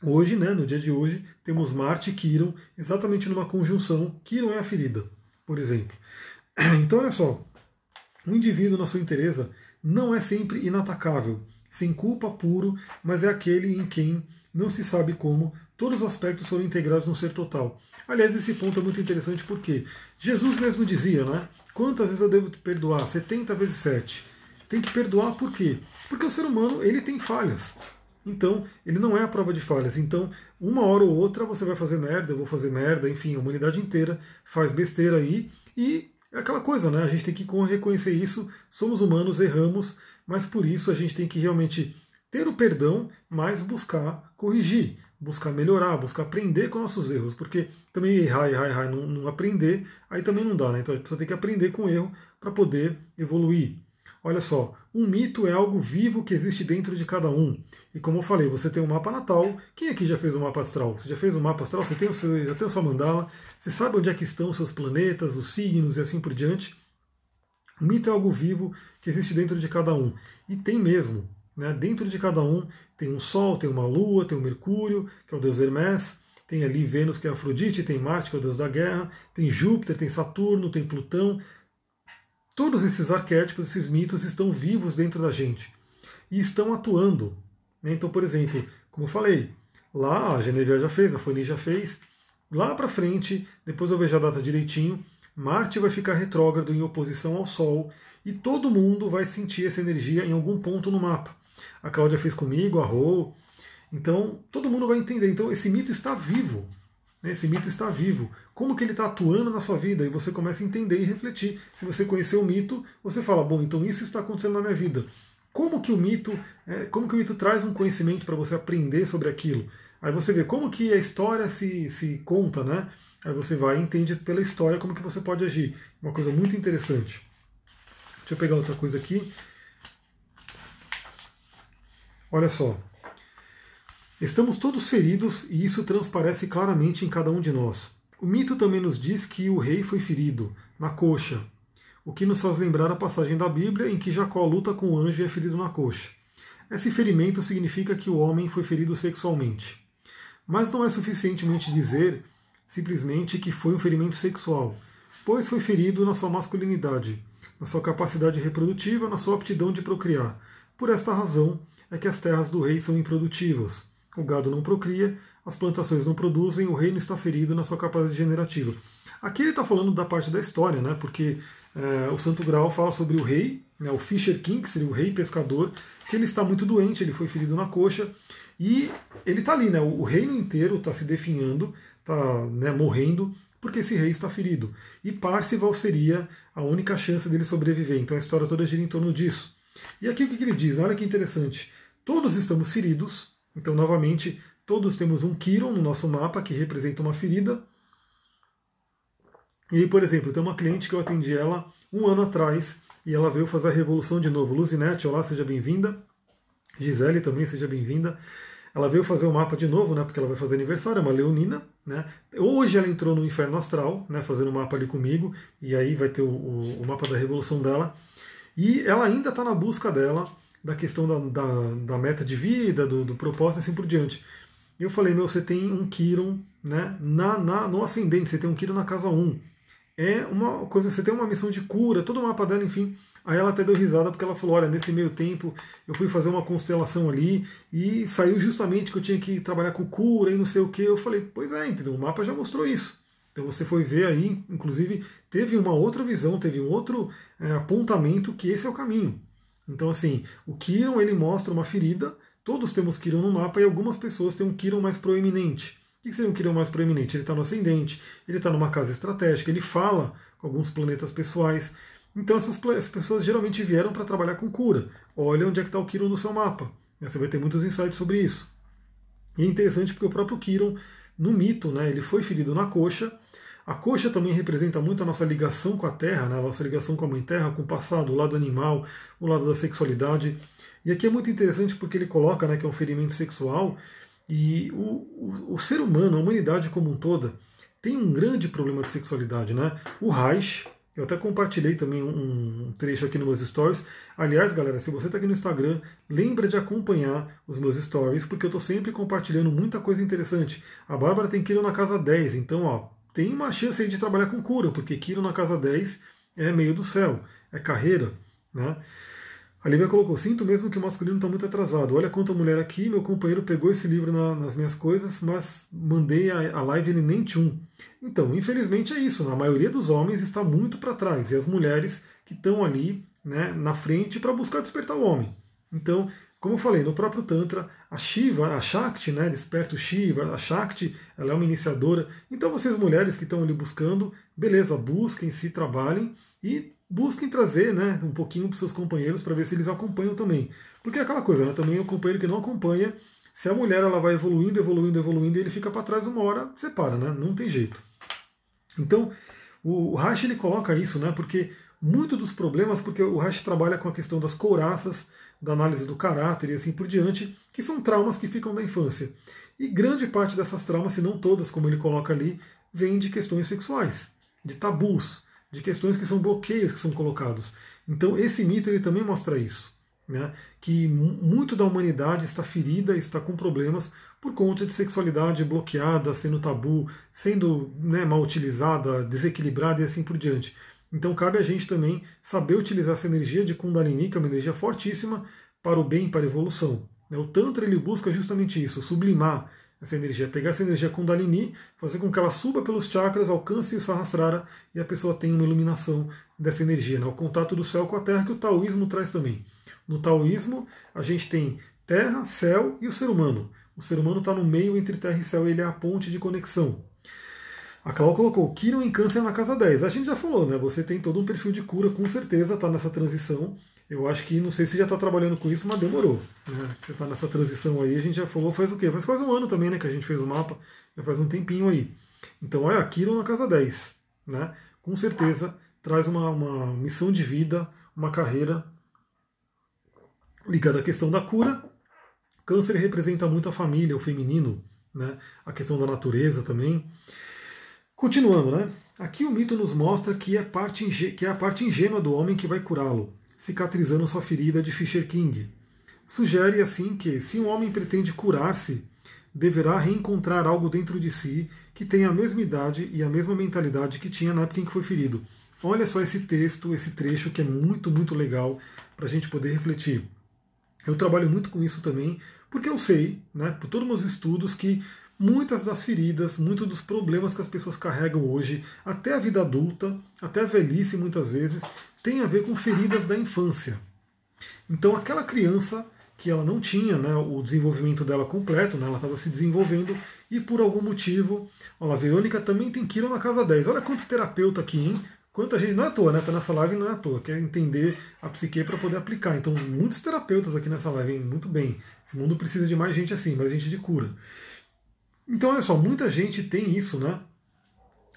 hoje, né, no dia de hoje, temos Marte e Quiron exatamente numa conjunção. Quiron é a ferida, por exemplo. Então, olha só, o indivíduo, na sua inteireza, não é sempre inatacável, sem culpa puro, mas é aquele em quem não se sabe como todos os aspectos foram integrados no ser total. Aliás, esse ponto é muito interessante porque Jesus mesmo dizia, né? Quantas vezes eu devo perdoar? 70 vezes 7. Tem que perdoar por quê? Porque o ser humano ele tem falhas. Então, ele não é a prova de falhas. Então, uma hora ou outra você vai fazer merda, eu vou fazer merda, enfim, a humanidade inteira faz besteira aí e é aquela coisa, né? A gente tem que reconhecer isso. Somos humanos, erramos, mas por isso a gente tem que realmente ter o perdão, mas buscar corrigir, buscar melhorar, buscar aprender com nossos erros, porque também errar, errar, errar, não, não aprender, aí também não dá, né? Então a gente precisa ter que aprender com o erro para poder evoluir. Olha só, um mito é algo vivo que existe dentro de cada um. E como eu falei, você tem um mapa natal. Quem aqui já fez um mapa astral? Você já fez um mapa astral? Você tem o seu, já tem a sua mandala? Você sabe onde é que estão os seus planetas, os signos e assim por diante? O mito é algo vivo que existe dentro de cada um. E tem mesmo. Né? Dentro de cada um tem um Sol, tem uma Lua, tem um Mercúrio, que é o deus Hermes, tem ali Vênus, que é Afrodite, tem Marte, que é o deus da guerra, tem Júpiter, tem Saturno, tem Plutão, Todos esses arquétipos, esses mitos estão vivos dentro da gente e estão atuando. Né? Então, por exemplo, como eu falei, lá a Genevieve já fez, a Fanny já fez, lá para frente, depois eu vejo a data direitinho, Marte vai ficar retrógrado em oposição ao Sol e todo mundo vai sentir essa energia em algum ponto no mapa. A Cláudia fez comigo, a Rô. Então, todo mundo vai entender. Então, esse mito está vivo. né? esse mito está vivo. Como que ele está atuando na sua vida? E você começa a entender e refletir. Se você conhecer o mito, você fala, bom, então isso está acontecendo na minha vida. Como que o mito, é, como que o mito traz um conhecimento para você aprender sobre aquilo? Aí você vê como que a história se, se conta, né? Aí você vai e entende pela história como que você pode agir. Uma coisa muito interessante. Deixa eu pegar outra coisa aqui. Olha só. Estamos todos feridos e isso transparece claramente em cada um de nós. O mito também nos diz que o rei foi ferido, na coxa, o que nos faz lembrar a passagem da Bíblia em que Jacó luta com o anjo e é ferido na coxa. Esse ferimento significa que o homem foi ferido sexualmente. Mas não é suficientemente dizer simplesmente que foi um ferimento sexual, pois foi ferido na sua masculinidade, na sua capacidade reprodutiva, na sua aptidão de procriar. Por esta razão é que as terras do rei são improdutivas. O gado não procria, as plantações não produzem, o reino está ferido na sua capacidade generativa. Aqui ele está falando da parte da história, né? porque é, o Santo Graal fala sobre o rei, né, o Fisher King, que seria o rei pescador, que ele está muito doente, ele foi ferido na coxa, e ele está ali, né? o, reino inteiro está se definhando, está né, morrendo, porque esse rei está ferido. E Parcival seria a única chance dele sobreviver. Então a história toda gira em torno disso. E aqui o que ele diz? Olha que interessante. Todos estamos feridos, então novamente todos temos um Kiron no nosso mapa que representa uma ferida. E aí, por exemplo, tem uma cliente que eu atendi ela um ano atrás e ela veio fazer a revolução de novo. Luzinete, olá, seja bem-vinda. Gisele também, seja bem-vinda. Ela veio fazer o mapa de novo, né? Porque ela vai fazer aniversário, é uma leonina, né? Hoje ela entrou no Inferno Astral, né? Fazendo o um mapa ali comigo, e aí vai ter o, o, o mapa da revolução dela. E ela ainda está na busca dela, da questão da, da, da meta de vida, do, do, propósito e assim por diante. E eu falei, meu, você tem um Kiron né, na, na, no ascendente, você tem um Kiron na casa 1. É uma coisa, você tem uma missão de cura, todo o mapa dela, enfim, Aí ela até deu risada porque ela falou: olha, nesse meio tempo eu fui fazer uma constelação ali e saiu justamente que eu tinha que trabalhar com cura e não sei o que. Eu falei: pois é, entendeu? O mapa já mostrou isso. Então você foi ver aí, inclusive, teve uma outra visão, teve um outro é, apontamento que esse é o caminho. Então, assim, o Kiron ele mostra uma ferida, todos temos Kiron no mapa e algumas pessoas têm um Kiron mais proeminente. O que seria um Kiron mais proeminente? Ele está no ascendente, ele está numa casa estratégica, ele fala com alguns planetas pessoais. Então essas pessoas geralmente vieram para trabalhar com cura. Olha onde é que está o Kiron no seu mapa. Você vai ter muitos insights sobre isso. E é interessante porque o próprio Kiron, no mito, né, ele foi ferido na coxa. A coxa também representa muito a nossa ligação com a Terra, né, a nossa ligação com a Mãe Terra, com o passado, o lado animal, o lado da sexualidade. E aqui é muito interessante porque ele coloca né, que é um ferimento sexual e o, o, o ser humano, a humanidade como um toda, tem um grande problema de sexualidade. Né? O Reich, eu até compartilhei também um trecho aqui nos meus stories. Aliás, galera, se você está aqui no Instagram, lembra de acompanhar os meus stories, porque eu estou sempre compartilhando muita coisa interessante. A Bárbara tem Kiro na casa 10, então ó, tem uma chance aí de trabalhar com cura, porque Kiro na casa 10 é meio do céu, é carreira, né? A Lívia colocou: Sinto mesmo que o masculino está muito atrasado. Olha quanta mulher aqui. Meu companheiro pegou esse livro na, nas minhas coisas, mas mandei a, a live ele nem tchum. Então, infelizmente é isso. A maioria dos homens está muito para trás e as mulheres que estão ali né, na frente para buscar despertar o homem. Então, como eu falei, no próprio Tantra, a Shiva, a Shakti, né, desperta o Shiva, a Shakti, ela é uma iniciadora. Então, vocês mulheres que estão ali buscando, beleza, busquem, se trabalhem e busquem trazer né, um pouquinho para seus companheiros para ver se eles acompanham também. Porque é aquela coisa, né, também o companheiro que não acompanha, se a mulher ela vai evoluindo, evoluindo, evoluindo, e ele fica para trás uma hora, separa, né? Não tem jeito. Então, o Rashi ele coloca isso, né? Porque muito dos problemas, porque o Rashi trabalha com a questão das couraças, da análise do caráter e assim por diante, que são traumas que ficam da infância. E grande parte dessas traumas, se não todas, como ele coloca ali, vem de questões sexuais, de tabus, de questões que são bloqueios que são colocados. Então esse mito ele também mostra isso, né? que muito da humanidade está ferida, está com problemas por conta de sexualidade bloqueada, sendo tabu, sendo né, mal utilizada, desequilibrada e assim por diante. Então cabe a gente também saber utilizar essa energia de Kundalini, que é uma energia fortíssima, para o bem, para a evolução. Né? O Tantra ele busca justamente isso, sublimar essa energia, pegar essa energia Kundalini, fazer com que ela suba pelos chakras, alcance o Sahasrara e a pessoa tenha uma iluminação dessa energia, né? o contato do céu com a terra que o taoísmo traz também. No taoísmo, a gente tem terra, céu e o ser humano. O ser humano está no meio entre terra e céu, ele é a ponte de conexão. A Clau colocou Kiron em câncer na casa 10. A gente já falou, né? Você tem todo um perfil de cura, com certeza está nessa transição. Eu acho que, não sei se já está trabalhando com isso, mas demorou. Né? Você está nessa transição aí, a gente já falou faz o quê? Faz quase um ano também, né? Que a gente fez o mapa, já faz um tempinho aí. Então, olha, Kiron na casa 10. Né? Com certeza traz uma, uma missão de vida, uma carreira ligada à questão da cura. Câncer representa muito a família, o feminino, né? a questão da natureza também. Continuando, né? Aqui o mito nos mostra que é, parte que é a parte ingênua do homem que vai curá-lo, cicatrizando sua ferida de Fisher King. Sugere assim que, se um homem pretende curar-se, deverá reencontrar algo dentro de si que tenha a mesma idade e a mesma mentalidade que tinha na época em que foi ferido. Olha só esse texto, esse trecho que é muito, muito legal para a gente poder refletir. Eu trabalho muito com isso também, porque eu sei, né, por todos os meus estudos, que muitas das feridas, muitos dos problemas que as pessoas carregam hoje, até a vida adulta, até a velhice muitas vezes, tem a ver com feridas da infância. Então aquela criança que ela não tinha né, o desenvolvimento dela completo, né, ela estava se desenvolvendo e por algum motivo, olha, a Verônica também tem Kira na casa 10. Olha quanto terapeuta aqui, hein? Quanta gente, não é à toa, né? Tá nessa live não é à toa, quer entender a psique para poder aplicar. Então, muitos terapeutas aqui nessa live, hein? muito bem. Esse mundo precisa de mais gente assim, mais gente de cura. Então, olha só, muita gente tem isso, né?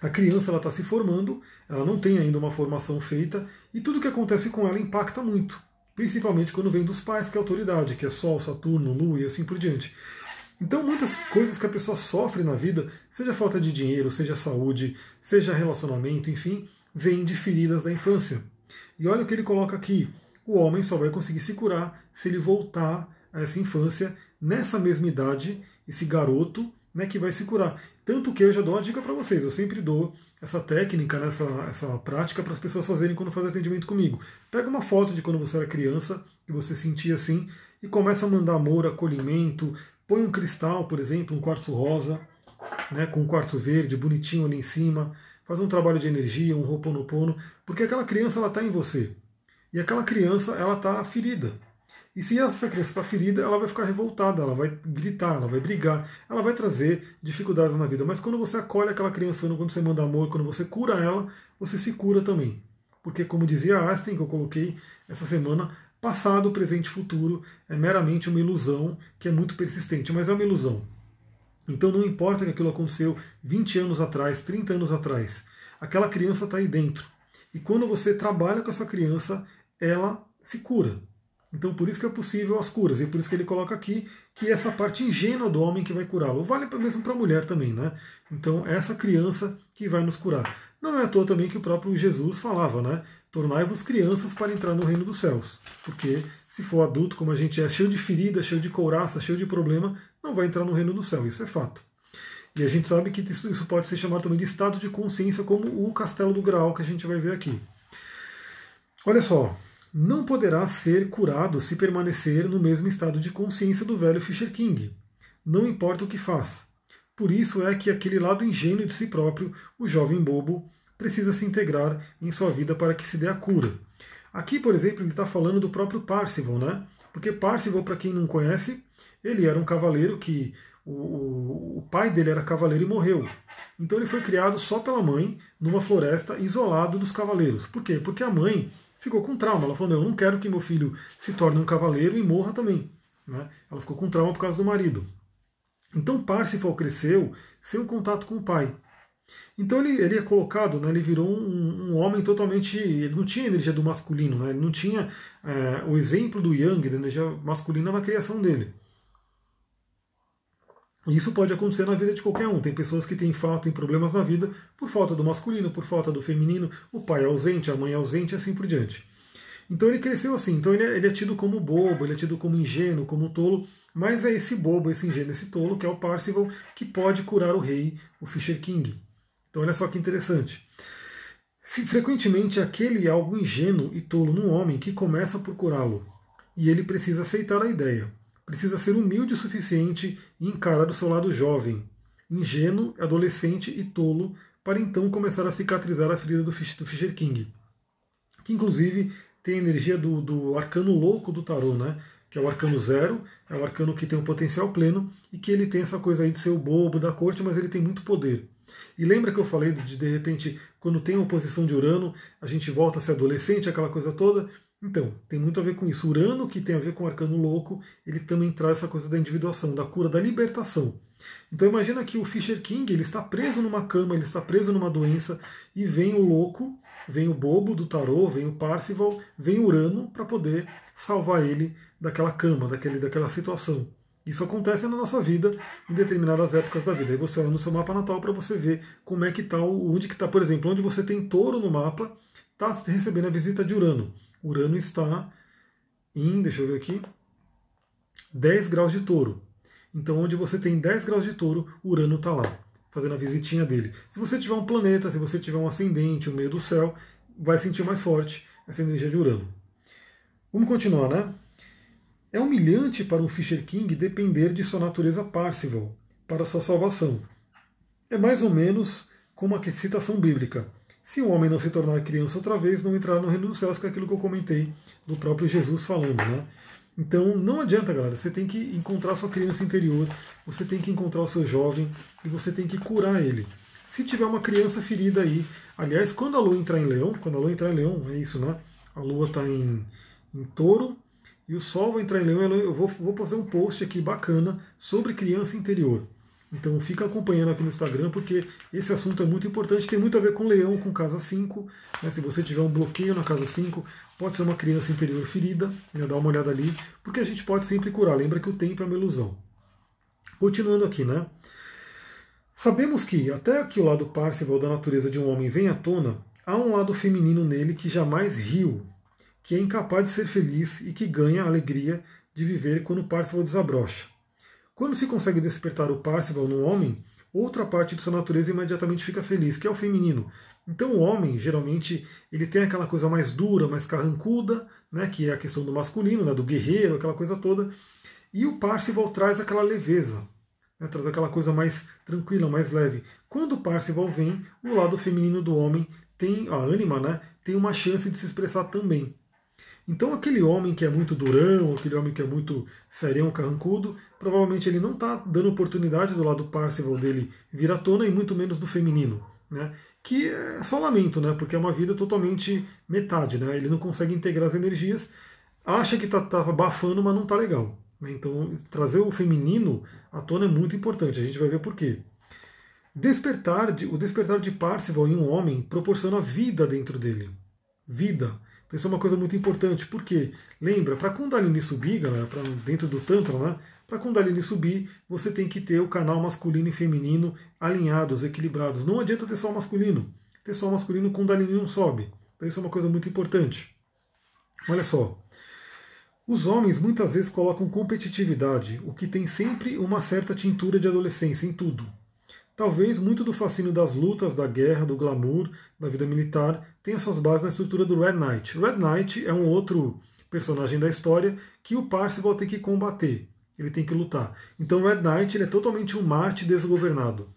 A criança ela está se formando, ela não tem ainda uma formação feita e tudo que acontece com ela impacta muito, principalmente quando vem dos pais, que é autoridade, que é Sol, Saturno, Lua e assim por diante. Então, muitas coisas que a pessoa sofre na vida, seja falta de dinheiro, seja saúde, seja relacionamento, enfim, vem de feridas da infância. E olha o que ele coloca aqui: o homem só vai conseguir se curar se ele voltar a essa infância, nessa mesma idade, esse garoto né, que vai se curar. Tanto que eu já dou uma dica para vocês, eu sempre dou essa técnica, né, essa, essa prática para as pessoas fazerem quando fazem atendimento comigo. Pega uma foto de quando você era criança e você sentia assim e começa a mandar amor, acolhimento, põe um cristal, por exemplo, um quartzo rosa, né, com um quartzo verde bonitinho ali em cima, faz um trabalho de energia, um roponopono, porque aquela criança ela está em você. E aquela criança ela está ferida. E se essa criança está ferida, ela vai ficar revoltada, ela vai gritar, ela vai brigar, ela vai trazer dificuldades na vida. Mas quando você acolhe aquela criança, quando você manda amor, quando você cura ela, você se cura também. Porque, como dizia Einstein, que eu coloquei essa semana, passado, presente e futuro é meramente uma ilusão que é muito persistente, mas é uma ilusão. Então não importa que aquilo aconteceu 20 anos atrás, 30 anos atrás, aquela criança está aí dentro. E quando você trabalha com essa criança, ela se cura. Então por isso que é possível as curas, e por isso que ele coloca aqui que essa parte ingênua do homem que vai curá-lo. Vale mesmo para a mulher também, né? Então é essa criança que vai nos curar. Não é à toa também que o próprio Jesus falava, né? Tornai-vos crianças para entrar no reino dos céus. Porque se for adulto, como a gente é, cheio de ferida, cheio de couraça, cheio de problema, não vai entrar no reino do céu. Isso é fato. E a gente sabe que isso pode ser chamado também de estado de consciência, como o castelo do Graal que a gente vai ver aqui. Olha só, não poderá ser curado se permanecer no mesmo estado de consciência do velho Fisher King. Não importa o que faz. Por isso é que aquele lado ingênuo de si próprio, o jovem bobo, precisa se integrar em sua vida para que se dê a cura. Aqui, por exemplo, ele está falando do próprio Parsival, né? Porque Parsival, para quem não conhece, ele era um cavaleiro que o, o, pai dele era cavaleiro e morreu. Então ele foi criado só pela mãe, numa floresta, isolado dos cavaleiros. Por quê? Porque a mãe ficou com trauma. Ela falou: Eu não quero que meu filho se torne um cavaleiro e morra também. Né? Ela ficou com trauma por causa do marido. Então Parsifal cresceu sem um contato com o pai. Então ele, ele é colocado, né, ele virou um, um, homem totalmente. Ele não tinha energia do masculino, né, ele não tinha é, o exemplo do Yang, da energia masculina na criação dele. Isso pode acontecer na vida de qualquer um. Tem pessoas que têm falta, têm problemas na vida por falta do masculino, por falta do feminino, o pai é ausente, a mãe é ausente assim por diante. Então ele cresceu assim. Então ele é, ele é tido como bobo, ele é tido como ingênuo, como tolo, mas é esse bobo, esse ingênuo, esse tolo, que é o Parcival, que pode curar o rei, o Fisher King. Então olha só que interessante. Frequentemente aquele algo ingênuo e tolo num homem que começa por curá-lo. E ele precisa aceitar a ideia precisa ser humilde o suficiente e encarar o seu lado jovem, ingênuo, adolescente e tolo, para então começar a cicatrizar a ferida do Fisher King, que inclusive tem a energia do, do arcano louco do tarô, né? que é o arcano zero, é um arcano que tem um potencial pleno e que ele tem essa coisa aí de ser o bobo da corte, mas ele tem muito poder. E lembra que eu falei de de repente, quando tem oposição de Urano, a gente volta a ser adolescente, aquela coisa toda? Então, tem muito a ver com isso. Urano, que tem a ver com o arcano louco, ele também traz essa coisa da individuação, da cura, da libertação. Então imagina que o Fisher King ele está preso numa cama, ele está preso numa doença, e vem o louco, vem o bobo do tarô, vem o Parcival, vem Urano para poder salvar ele daquela cama, daquele, daquela situação. Isso acontece na nossa vida em determinadas épocas da vida. Aí você olha no seu mapa natal para você ver como é que está, onde que está, por exemplo, onde você tem touro no mapa, está recebendo a visita de Urano. Urano está em, deixa eu ver aqui, 10 graus de touro. Então, onde você tem 10 graus de touro, Urano está lá, fazendo a visitinha dele. Se você tiver um planeta, se você tiver um ascendente, no meio do céu, vai sentir mais forte essa energia de Urano. Vamos continuar, né? É humilhante para um Fisher King depender de sua natureza Parcival para sua salvação. É mais ou menos como a citação bíblica. Se o homem não se tornar criança outra vez, não entrar no reino dos céus, que é aquilo que eu comentei do próprio Jesus falando. Né? Então não adianta, galera. Você tem que encontrar sua criança interior, você tem que encontrar o seu jovem e você tem que curar ele. Se tiver uma criança ferida aí, aliás, quando a lua entrar em leão, quando a lua entrar em leão, é isso, né? A lua está em, em touro, e o Sol vai entrar em Leão. Eu vou, vou fazer um post aqui bacana sobre criança interior. Então fica acompanhando aqui no Instagram, porque esse assunto é muito importante, tem muito a ver com Leão, com casa 5. Né? Se você tiver um bloqueio na casa 5, pode ser uma criança interior ferida, né? dá uma olhada ali, porque a gente pode sempre curar. Lembra que o tempo é uma ilusão. Continuando aqui, né? Sabemos que, até que o lado Parcival da natureza de um homem vem à tona, há um lado feminino nele que jamais riu, que é incapaz de ser feliz e que ganha a alegria de viver quando o Parcival desabrocha. Quando se consegue despertar o Parcival no homem, outra parte de sua natureza imediatamente fica feliz, que é o feminino. Então o homem, geralmente, ele tem aquela coisa mais dura, mais carrancuda, né, que é a questão do masculino, né, do guerreiro, aquela coisa toda. E o Parcival traz aquela leveza, né, traz aquela coisa mais tranquila, mais leve. Quando o Parcival vem, o lado feminino do homem tem, a ânima, né, tem uma chance de se expressar também. Então aquele homem que é muito durão, aquele homem que é muito serião, carrancudo, provavelmente ele não está dando oportunidade do lado Parcival dele vir à tona e muito menos do feminino. Né? Que é só lamento, né? porque é uma vida totalmente metade. Né? Ele não consegue integrar as energias, acha que está tá abafando, mas não está legal. Né? Então trazer o feminino à tona é muito importante, a gente vai ver por quê. Despertar de, o despertar de Parcival em um homem proporciona vida dentro dele. Vida. Isso é uma coisa muito importante, porque, lembra, para Kundalini subir, galera, pra, dentro do Tantra, né, para Kundalini subir, você tem que ter o canal masculino e feminino alinhados, equilibrados. Não adianta ter só masculino. Ter só masculino, Kundalini não sobe. Então isso é uma coisa muito importante. Olha só. Os homens muitas vezes colocam competitividade, o que tem sempre uma certa tintura de adolescência em tudo. Talvez muito do fascínio das lutas, da guerra, do glamour, da vida militar tenha suas bases na estrutura do Red Knight. Red Knight é um outro personagem da história que o Parcival tem que combater, ele tem que lutar. Então Red Knight ele é totalmente um Marte desgovernado.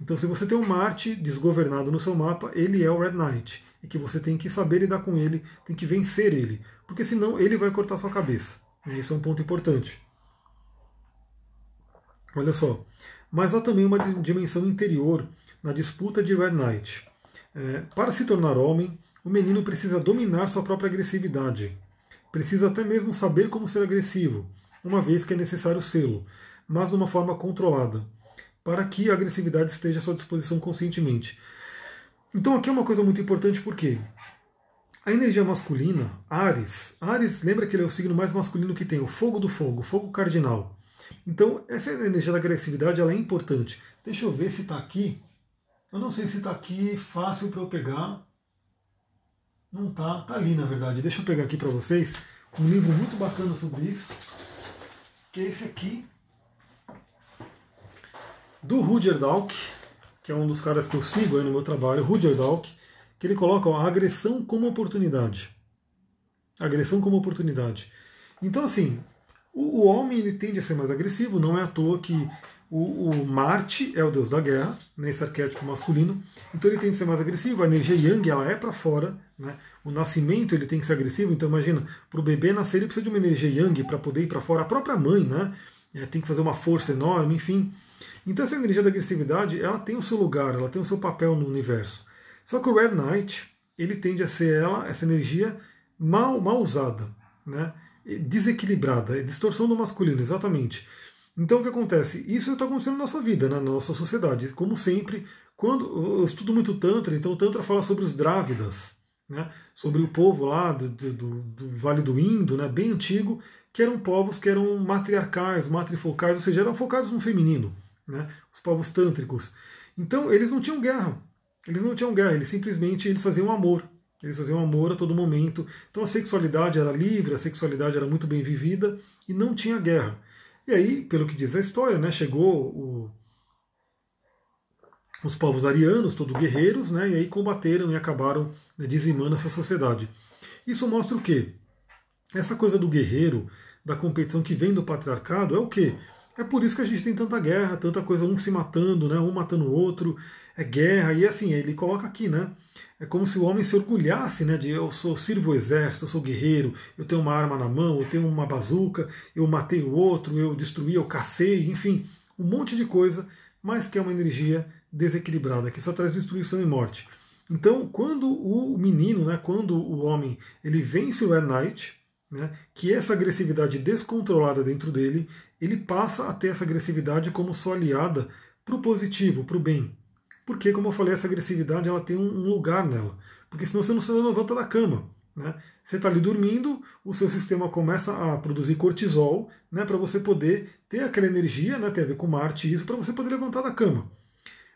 Então se você tem um Marte desgovernado no seu mapa, ele é o Red Knight. E que você tem que saber lidar com ele, tem que vencer ele. Porque senão ele vai cortar sua cabeça. Isso é um ponto importante. Olha só mas há também uma dimensão interior na disputa de Red Knight. É, para se tornar homem, o menino precisa dominar sua própria agressividade. Precisa até mesmo saber como ser agressivo, uma vez que é necessário sê-lo, mas de uma forma controlada, para que a agressividade esteja à sua disposição conscientemente. Então aqui é uma coisa muito importante porque a energia masculina, Ares, Ares, lembra que ele é o signo mais masculino que tem, o fogo do fogo, o fogo cardinal. Então, essa energia da agressividade ela é importante. Deixa eu ver se está aqui. Eu não sei se está aqui fácil para eu pegar. Não está, está ali na verdade. Deixa eu pegar aqui para vocês um livro muito bacana sobre isso, que é esse aqui, do Rudyard Dalk, que é um dos caras que eu sigo aí no meu trabalho, Rudyard Dalk, que ele coloca ó, a agressão como oportunidade. Agressão como oportunidade. Então, assim, o, homem ele tende a ser mais agressivo, não é à toa que O, o, Marte é o deus da guerra, né, arquétipo masculino, então ele tem que ser mais agressivo. A energia Yang ela é para fora, né? o nascimento ele tem que ser agressivo. Então imagina, para o bebê nascer ele precisa de uma energia Yang para poder ir para fora. A própria mãe, né? É, tem que fazer uma força enorme, enfim. Então essa energia da agressividade ela tem o seu lugar, ela tem o seu papel no universo. Só que o Red Knight ele tende a ser ela essa energia mal mal usada, né? Desequilibrada, é distorção do masculino, exatamente. Então o que acontece? Isso está acontecendo na nossa vida, né, na nossa sociedade. Como sempre, quando eu estudo muito Tantra, então o Tantra fala sobre os Drávidas, né, sobre o povo lá do, do, do, Vale do Indo, né, bem antigo, que eram povos que eram matriarcais, matrifocais, ou seja, eram focados no feminino, né, os povos tântricos. Então eles não tinham guerra, eles não tinham guerra, eles simplesmente eles faziam amor. Eles faziam amor a todo momento. Então a sexualidade era livre, a sexualidade era muito bem vivida e não tinha guerra. E aí, pelo que diz a história, né, chegou o, os povos arianos, todos guerreiros, né, e aí combateram e acabaram né, dizimando essa sociedade. Isso mostra o quê? Essa coisa do guerreiro, da competição que vem do patriarcado, é o quê? É por isso que a gente tem tanta guerra, tanta coisa, um se matando, né, um matando o outro, é guerra, e assim, ele coloca aqui, né? É como se o homem se orgulhasse, né? De eu sou sirvo o exército, eu sou guerreiro, eu tenho uma arma na mão, eu tenho uma bazuca, eu matei o outro, eu destruí, eu cacei, enfim, um monte de coisa, mas que é uma energia desequilibrada, que só traz destruição e morte. Então, quando o menino, né, quando o homem, ele vence o Red Knight, né, que é essa agressividade descontrolada dentro dele, ele passa a ter essa agressividade como sua aliada para o positivo, para o bem, porque, como eu falei, essa agressividade ela tem um lugar nela. Porque senão você não se levanta da cama. Né? Você está ali dormindo, o seu sistema começa a produzir cortisol né, para você poder ter aquela energia, né, tem a ver com Marte isso, para você poder levantar da cama.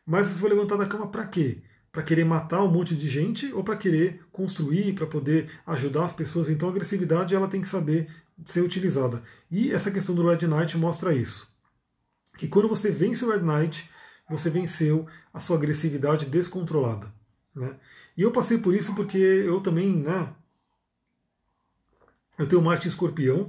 Mas você vai levantar da cama para quê? Para querer matar um monte de gente ou para querer construir, para poder ajudar as pessoas? Então a agressividade ela tem que saber ser utilizada. E essa questão do Red Knight mostra isso. Que quando você vence o Red Knight, você venceu a sua agressividade descontrolada. Né? E eu passei por isso porque eu também, né? Eu tenho Marte escorpião.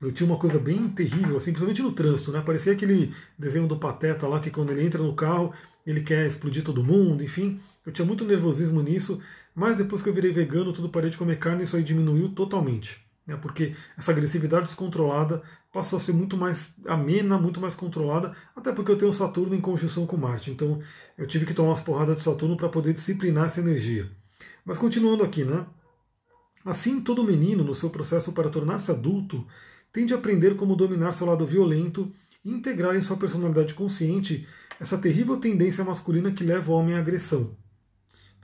Eu tinha uma coisa bem terrível, assim, principalmente no trânsito, né? Parecia aquele desenho do Pateta lá, que quando ele entra no carro, ele quer explodir todo mundo, enfim. Eu tinha muito nervosismo nisso, mas depois que eu virei vegano, tudo parei de comer carne, isso aí diminuiu totalmente. Né? Porque essa agressividade descontrolada passou a ser muito mais amena, muito mais controlada, até porque eu tenho Saturno em conjunção com Marte. Então eu tive que tomar umas porradas de Saturno para poder disciplinar essa energia. Mas continuando aqui, né? Assim, todo menino, no seu processo para tornar-se adulto, tende a aprender como dominar seu lado violento e integrar em sua personalidade consciente essa terrível tendência masculina que leva o homem à agressão.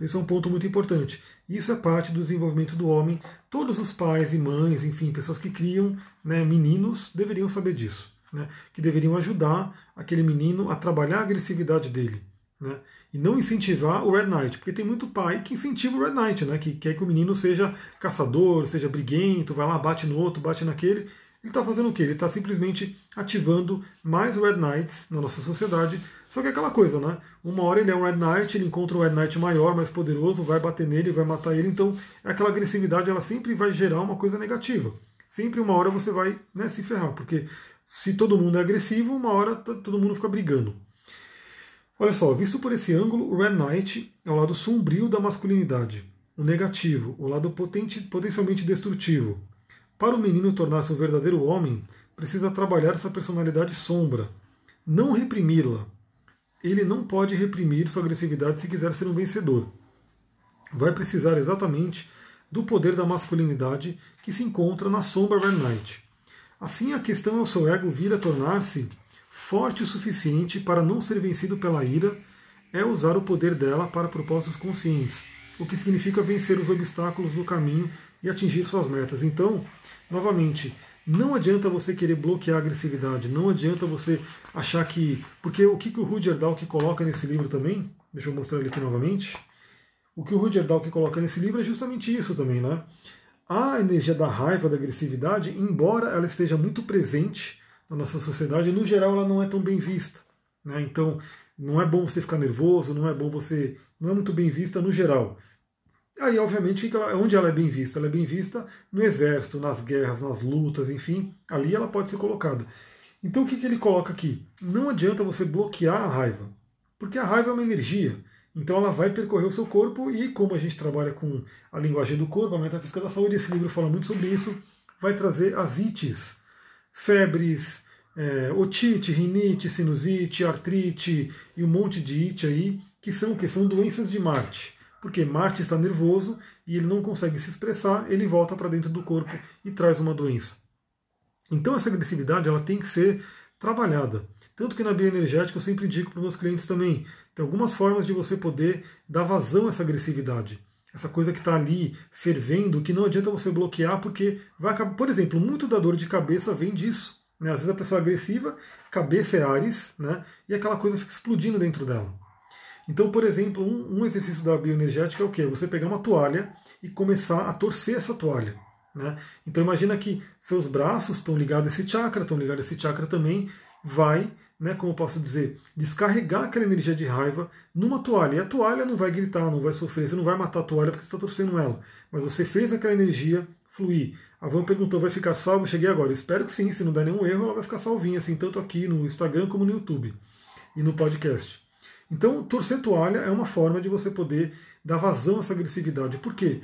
Isso é um ponto muito importante. Isso é parte do desenvolvimento do homem. Todos os pais e mães, enfim, pessoas que criam né, meninos, deveriam saber disso. Né, que deveriam ajudar aquele menino a trabalhar a agressividade dele. Né, e não incentivar o Red Knight, porque tem muito pai que incentiva o Red Knight, né, que quer que o menino seja caçador, seja briguento, vai lá, bate no outro, bate naquele. Ele está fazendo o quê? Ele está simplesmente ativando mais Red Knights na nossa sociedade. Só que é aquela coisa, né? Uma hora ele é um Red Knight, ele encontra um Red Knight maior, mais poderoso, vai bater nele, vai matar ele. Então, aquela agressividade ela sempre vai gerar uma coisa negativa. Sempre uma hora você vai né, se ferrar, porque se todo mundo é agressivo, uma hora todo mundo fica brigando. Olha só, visto por esse ângulo, o Red Knight é o lado sombrio da masculinidade, o negativo, o lado potente, potencialmente destrutivo. Para o menino tornar-se um verdadeiro homem, precisa trabalhar essa personalidade sombra, não reprimi-la. Ele não pode reprimir sua agressividade se quiser ser um vencedor. Vai precisar exatamente do poder da masculinidade que se encontra na sombra Knight. Assim, a questão é o seu ego vir a tornar-se forte o suficiente para não ser vencido pela ira, é usar o poder dela para propósitos conscientes, o que significa vencer os obstáculos do caminho e atingir suas metas. Então, novamente, não adianta você querer bloquear a agressividade, não adianta você achar que. Porque o que, que o Rudyard Dalk coloca nesse livro também, deixa eu mostrar ele aqui novamente. O que o Rudyard Dalk coloca nesse livro é justamente isso também, né? A energia da raiva, da agressividade, embora ela esteja muito presente na nossa sociedade, no geral ela não é tão bem vista. Né? Então, não é bom você ficar nervoso, não é bom você. não é muito bem vista no geral. Aí, obviamente, onde ela é bem vista? Ela é bem vista no exército, nas guerras, nas lutas, enfim, ali ela pode ser colocada. Então o que, que ele coloca aqui? Não adianta você bloquear a raiva, porque a raiva é uma energia. Então ela vai percorrer o seu corpo e como a gente trabalha com a linguagem do corpo, a metafísica da saúde, esse livro fala muito sobre isso, vai trazer as ites, febres, é, otite, rinite, sinusite, artrite e um monte de it aí, que são que são doenças de Marte. Porque Marte está nervoso e ele não consegue se expressar, ele volta para dentro do corpo e traz uma doença. Então essa agressividade ela tem que ser trabalhada. Tanto que na bioenergética eu sempre indico para os meus clientes também, tem algumas formas de você poder dar vazão a essa agressividade. Essa coisa que está ali fervendo, que não adianta você bloquear, porque vai acabar. Por exemplo, muito da dor de cabeça vem disso. Né? Às vezes a pessoa é agressiva, cabeça é Ares, né? e aquela coisa fica explodindo dentro dela. Então, por exemplo, um, um exercício da bioenergética é o quê? Você pegar uma toalha e começar a torcer essa toalha. Né? Então imagina que seus braços estão ligados a esse chakra, estão ligados a esse chakra também, vai, né, como eu posso dizer, descarregar aquela energia de raiva numa toalha. E a toalha não vai gritar, não vai sofrer, você não vai matar a toalha porque você está torcendo ela. Mas você fez aquela energia fluir. A Van perguntou, vai ficar salvo? cheguei agora. Eu espero que sim, se não der nenhum erro, ela vai ficar salvinha, assim, tanto aqui no Instagram como no YouTube e no podcast. Então, torcer toalha é uma forma de você poder dar vazão a essa agressividade. Por quê?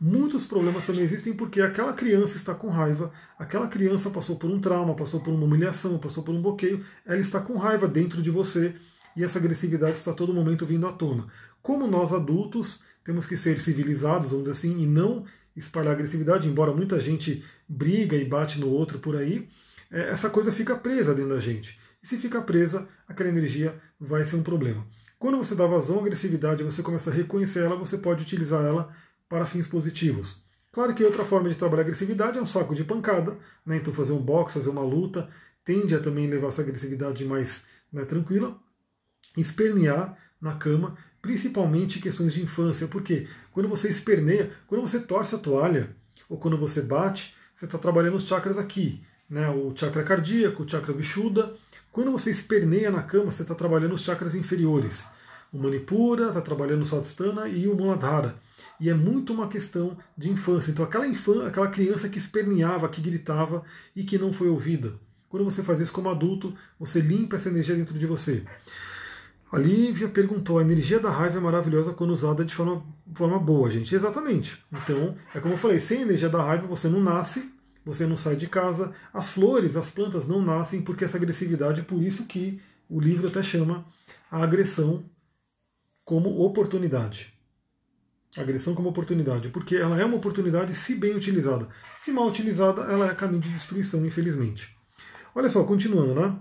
Muitos problemas também existem porque aquela criança está com raiva, aquela criança passou por um trauma, passou por uma humilhação, passou por um bloqueio, ela está com raiva dentro de você e essa agressividade está a todo momento vindo à tona. Como nós adultos temos que ser civilizados, vamos dizer assim, e não espalhar agressividade, embora muita gente briga e bate no outro por aí, é, essa coisa fica presa dentro da gente. E se fica presa, aquela energia vai ser um problema. Quando você dá vazão à agressividade, você começa a reconhecer ela, você pode utilizar ela para fins positivos. Claro que outra forma de trabalhar agressividade é um saco de pancada, né? então fazer um box, fazer uma luta, tende a também levar essa agressividade mais né, tranquila. Espernear na cama, principalmente questões de infância, porque quando você esperneia, quando você torce a toalha, ou quando você bate, você está trabalhando os chakras aqui, né? o chakra cardíaco, o chakra bichuda. Quando você esperneia na cama, você está trabalhando os chakras inferiores. O Manipura está trabalhando o Swadhisthana e o Muladhara e é muito uma questão de infância. Então, aquela, infância, aquela criança que esperneava, que gritava e que não foi ouvida. Quando você faz isso como adulto, você limpa essa energia dentro de você. A Lívia perguntou: a energia da raiva é maravilhosa quando usada de forma, forma boa, gente. Exatamente. Então, é como eu falei: sem energia da raiva você não nasce, você não sai de casa. As flores, as plantas não nascem porque essa agressividade, por isso que o livro até chama a agressão como oportunidade agressão como oportunidade, porque ela é uma oportunidade se bem utilizada. Se mal utilizada, ela é caminho de destruição, infelizmente. Olha só, continuando, né?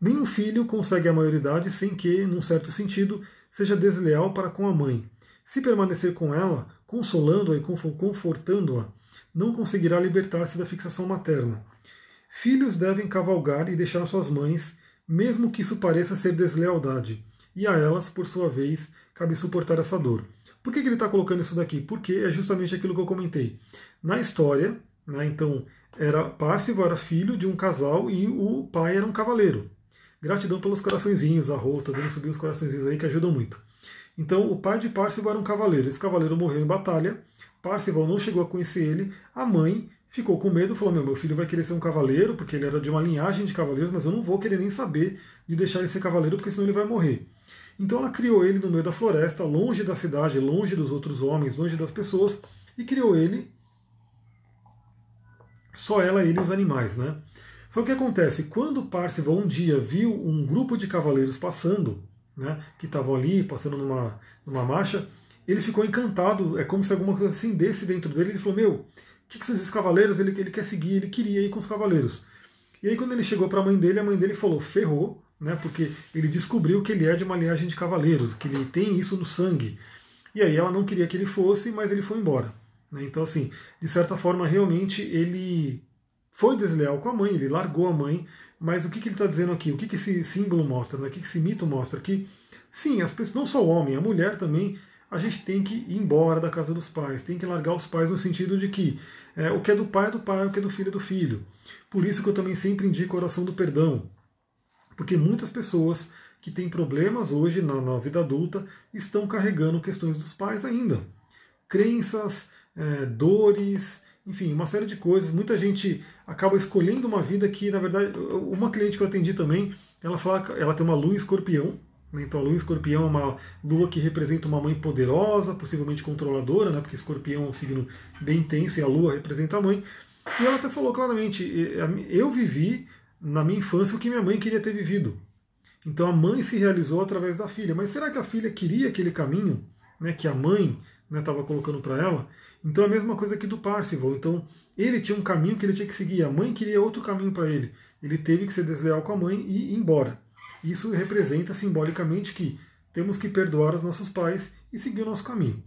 Nenhum filho consegue a maioridade sem que, num certo sentido, seja desleal para com a mãe. Se permanecer com ela, consolando-a e confortando-a, não conseguirá libertar-se da fixação materna. Filhos devem cavalgar e deixar suas mães, mesmo que isso pareça ser deslealdade, e a elas, por sua vez, cabe suportar essa dor. Por que, que ele está colocando isso daqui? Porque é justamente aquilo que eu comentei. Na história, né, então, era Parcival era filho de um casal e o pai era um cavaleiro. Gratidão pelos coraçõezinhos, a Rô, vendo subir os coraçõezinhos aí que ajudam muito. Então, o pai de Parcival era um cavaleiro. Esse cavaleiro morreu em batalha. Parcival não chegou a conhecer ele. A mãe ficou com medo, falou: Meu, meu filho vai querer ser um cavaleiro, porque ele era de uma linhagem de cavaleiros, mas eu não vou querer nem saber de deixar ele ser cavaleiro, porque senão ele vai morrer. Então ela criou ele no meio da floresta, longe da cidade, longe dos outros homens, longe das pessoas, e criou ele só ela, ele e os animais, né? Só que o que acontece? Quando Parcival um dia viu um grupo de cavaleiros passando, né, que estavam ali, passando numa, numa marcha, ele ficou encantado, é como se alguma coisa assim desse dentro dele, ele falou, meu, o que, que são esses cavaleiros? Ele, ele quer seguir, ele queria ir com os cavaleiros. E aí quando ele chegou para a mãe dele, a mãe dele falou, ferrou, né, porque ele descobriu que ele é de uma linhagem de cavaleiros, que ele tem isso no sangue. E aí ela não queria que ele fosse, mas ele foi embora. Né? Então, assim, de certa forma, realmente ele foi desleal com a mãe, ele largou a mãe, mas o que, que ele está dizendo aqui? O que, que esse símbolo mostra? Né? O que, que esse mito mostra? Que, sim, as pessoas, não só o homem, a mulher também, a gente tem que ir embora da casa dos pais, tem que largar os pais no sentido de que é, o que é do pai é do pai, o que é do filho é do filho. Por isso que eu também sempre indico a oração do perdão. Porque muitas pessoas que têm problemas hoje na, na vida adulta estão carregando questões dos pais ainda. Crenças, é, dores enfim, uma série de coisas. Muita gente acaba escolhendo uma vida que, na verdade, uma cliente que eu atendi também, ela fala, ela tem uma lua escorpião, né? então a lua escorpião é uma lua que representa uma mãe poderosa, possivelmente controladora, né? porque escorpião é um signo bem intenso e a lua representa a mãe. E ela até falou claramente: eu vivi na minha infância o que minha mãe queria ter vivido. Então a mãe se realizou através da filha. Mas será que a filha queria aquele caminho né, que a mãe estava né, colocando para ela? Então é a mesma coisa aqui do Parcival. Então ele tinha um caminho que ele tinha que seguir, a mãe queria outro caminho para ele. Ele teve que ser desleal com a mãe e ir embora. Isso representa simbolicamente que temos que perdoar os nossos pais e seguir o nosso caminho.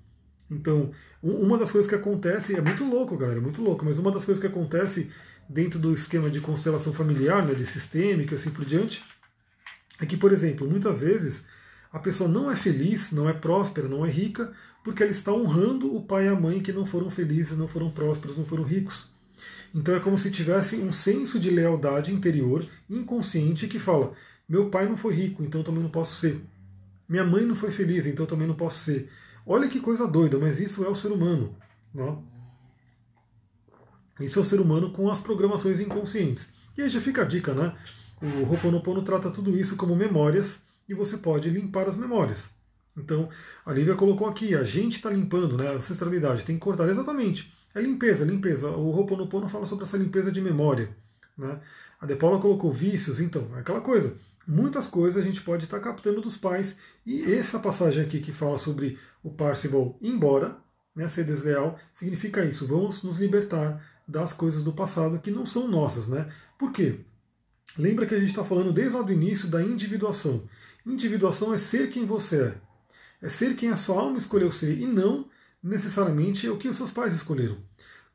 Então, uma das coisas que acontece, é muito louco, galera, é muito louco, mas uma das coisas que acontece dentro do esquema de constelação familiar, né, de sistêmica e assim por diante, é que, por exemplo, muitas vezes a pessoa não é feliz, não é próspera, não é rica, porque ela está honrando o pai e a mãe que não foram felizes, não foram prósperos, não foram ricos. Então é como se tivesse um senso de lealdade interior, inconsciente, que fala: meu pai não foi rico, então também não posso ser. Minha mãe não foi feliz, então também não posso ser. Olha que coisa doida, mas isso é o ser humano. Né? Isso é o ser humano com as programações inconscientes. E aí já fica a dica, né? O Ho'oponopono trata tudo isso como memórias e você pode limpar as memórias. Então, a Lívia colocou aqui, a gente está limpando, né, a ancestralidade, tem que cortar exatamente. É limpeza, limpeza. O Ho'oponopono fala sobre essa limpeza de memória. Né? A De Paula colocou vícios, então, é aquela coisa. Muitas coisas a gente pode estar tá captando dos pais. E essa passagem aqui que fala sobre o Parcival ir embora, né, ser desleal, significa isso. Vamos nos libertar das coisas do passado que não são nossas. Né? Por quê? Lembra que a gente está falando desde lá do início da individuação. Individuação é ser quem você é. É ser quem a sua alma escolheu ser e não necessariamente o que os seus pais escolheram.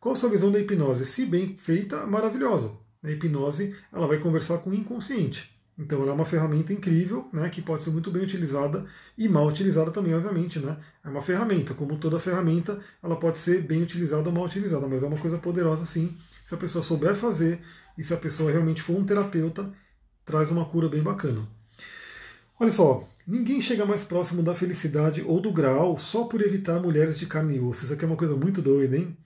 Qual a sua visão da hipnose? Se bem feita, maravilhosa. A hipnose ela vai conversar com o inconsciente. Então ela é uma ferramenta incrível, né, que pode ser muito bem utilizada e mal utilizada também, obviamente. Né? É uma ferramenta, como toda ferramenta, ela pode ser bem utilizada ou mal utilizada, mas é uma coisa poderosa sim, se a pessoa souber fazer e se a pessoa realmente for um terapeuta, traz uma cura bem bacana. Olha só, ninguém chega mais próximo da felicidade ou do grau só por evitar mulheres de carne e osso. Isso aqui é uma coisa muito doida, hein?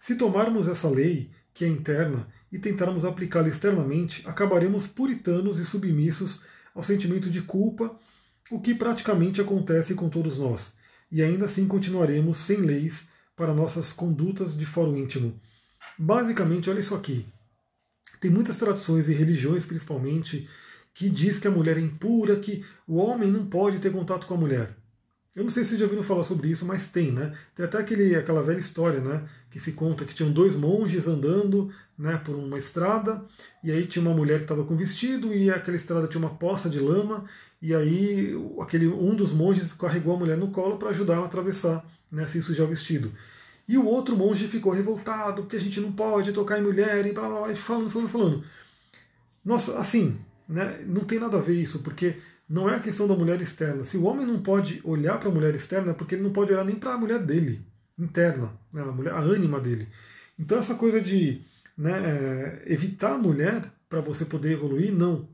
Se tomarmos essa lei, que é interna, e tentarmos aplicá-la externamente, acabaremos puritanos e submissos ao sentimento de culpa, o que praticamente acontece com todos nós. E ainda assim continuaremos sem leis para nossas condutas de fórum íntimo. Basicamente, olha isso aqui. Tem muitas tradições e religiões, principalmente, que diz que a mulher é impura, que o homem não pode ter contato com a mulher. Eu não sei se vocês já ouviram falar sobre isso, mas tem, né? Tem até aquele, aquela velha história, né? Que se conta que tinham dois monges andando né, por uma estrada, e aí tinha uma mulher que estava com vestido, e aquela estrada tinha uma poça de lama, e aí aquele, um dos monges carregou a mulher no colo para ajudar ela a atravessar, né, sem sujar o vestido. E o outro monge ficou revoltado, porque a gente não pode tocar em mulher, e blá blá blá, e falando, falando, falando. Nossa, assim, né, não tem nada a ver isso, porque não é a questão da mulher externa. Se o homem não pode olhar para a mulher externa, é porque ele não pode olhar nem para a mulher dele, interna, né, a, mulher, a ânima dele. Então essa coisa de né, é, evitar a mulher para você poder evoluir, não.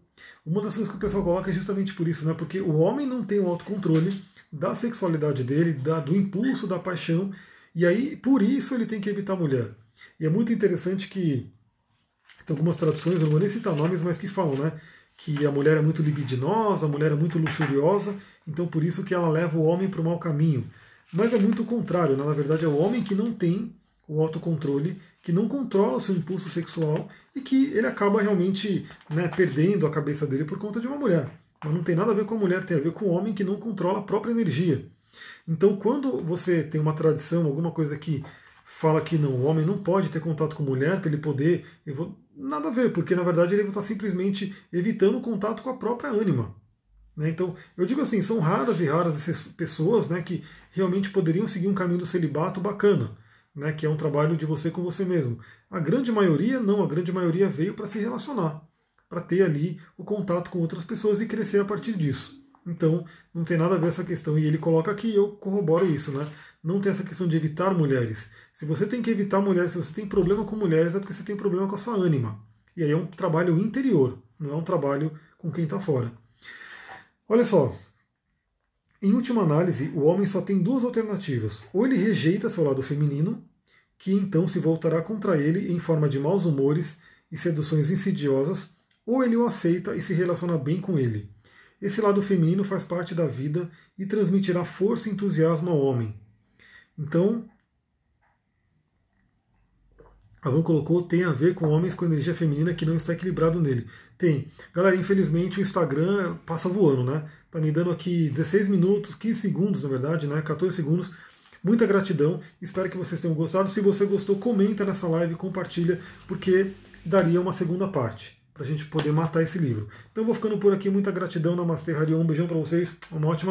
Uma das coisas que o pessoal coloca é justamente por isso, né, porque o homem não tem o autocontrole da sexualidade dele, da, do impulso, da paixão, e aí, por isso, ele tem que evitar a mulher. E é muito interessante que tem algumas traduções, eu não vou nem citar nomes, mas que falam, né? Que a mulher é muito libidinosa, a mulher é muito luxuriosa, então por isso que ela leva o homem para o mau caminho. Mas é muito o contrário, né? na verdade é o homem que não tem o autocontrole, que não controla seu impulso sexual e que ele acaba realmente né, perdendo a cabeça dele por conta de uma mulher. Mas não tem nada a ver com a mulher, tem a ver com o homem que não controla a própria energia. Então, quando você tem uma tradição, alguma coisa que fala que não, o homem não pode ter contato com mulher para ele poder. Nada a ver, porque na verdade ele está simplesmente evitando o contato com a própria ânima. Né? Então, eu digo assim: são raras e raras essas pessoas né, que realmente poderiam seguir um caminho do celibato bacana, né, que é um trabalho de você com você mesmo. A grande maioria, não, a grande maioria veio para se relacionar, para ter ali o contato com outras pessoas e crescer a partir disso. Então, não tem nada a ver essa questão. E ele coloca aqui, eu corroboro isso, né? Não tem essa questão de evitar mulheres. Se você tem que evitar mulheres, se você tem problema com mulheres, é porque você tem problema com a sua ânima. E aí é um trabalho interior, não é um trabalho com quem está fora. Olha só, em última análise, o homem só tem duas alternativas. Ou ele rejeita seu lado feminino, que então se voltará contra ele em forma de maus humores e seduções insidiosas, ou ele o aceita e se relaciona bem com ele. Esse lado feminino faz parte da vida e transmitirá força e entusiasmo ao homem. Então, a Van colocou, tem a ver com homens com energia feminina que não está equilibrado nele. Tem. Galera, infelizmente o Instagram passa voando, né? Tá me dando aqui 16 minutos, 15 segundos, na verdade, né? 14 segundos. Muita gratidão. Espero que vocês tenham gostado. Se você gostou, comenta nessa live, compartilha, porque daria uma segunda parte para a gente poder matar esse livro. Então vou ficando por aqui. Muita gratidão. Namastê, Harion. Um beijão para vocês. Uma ótima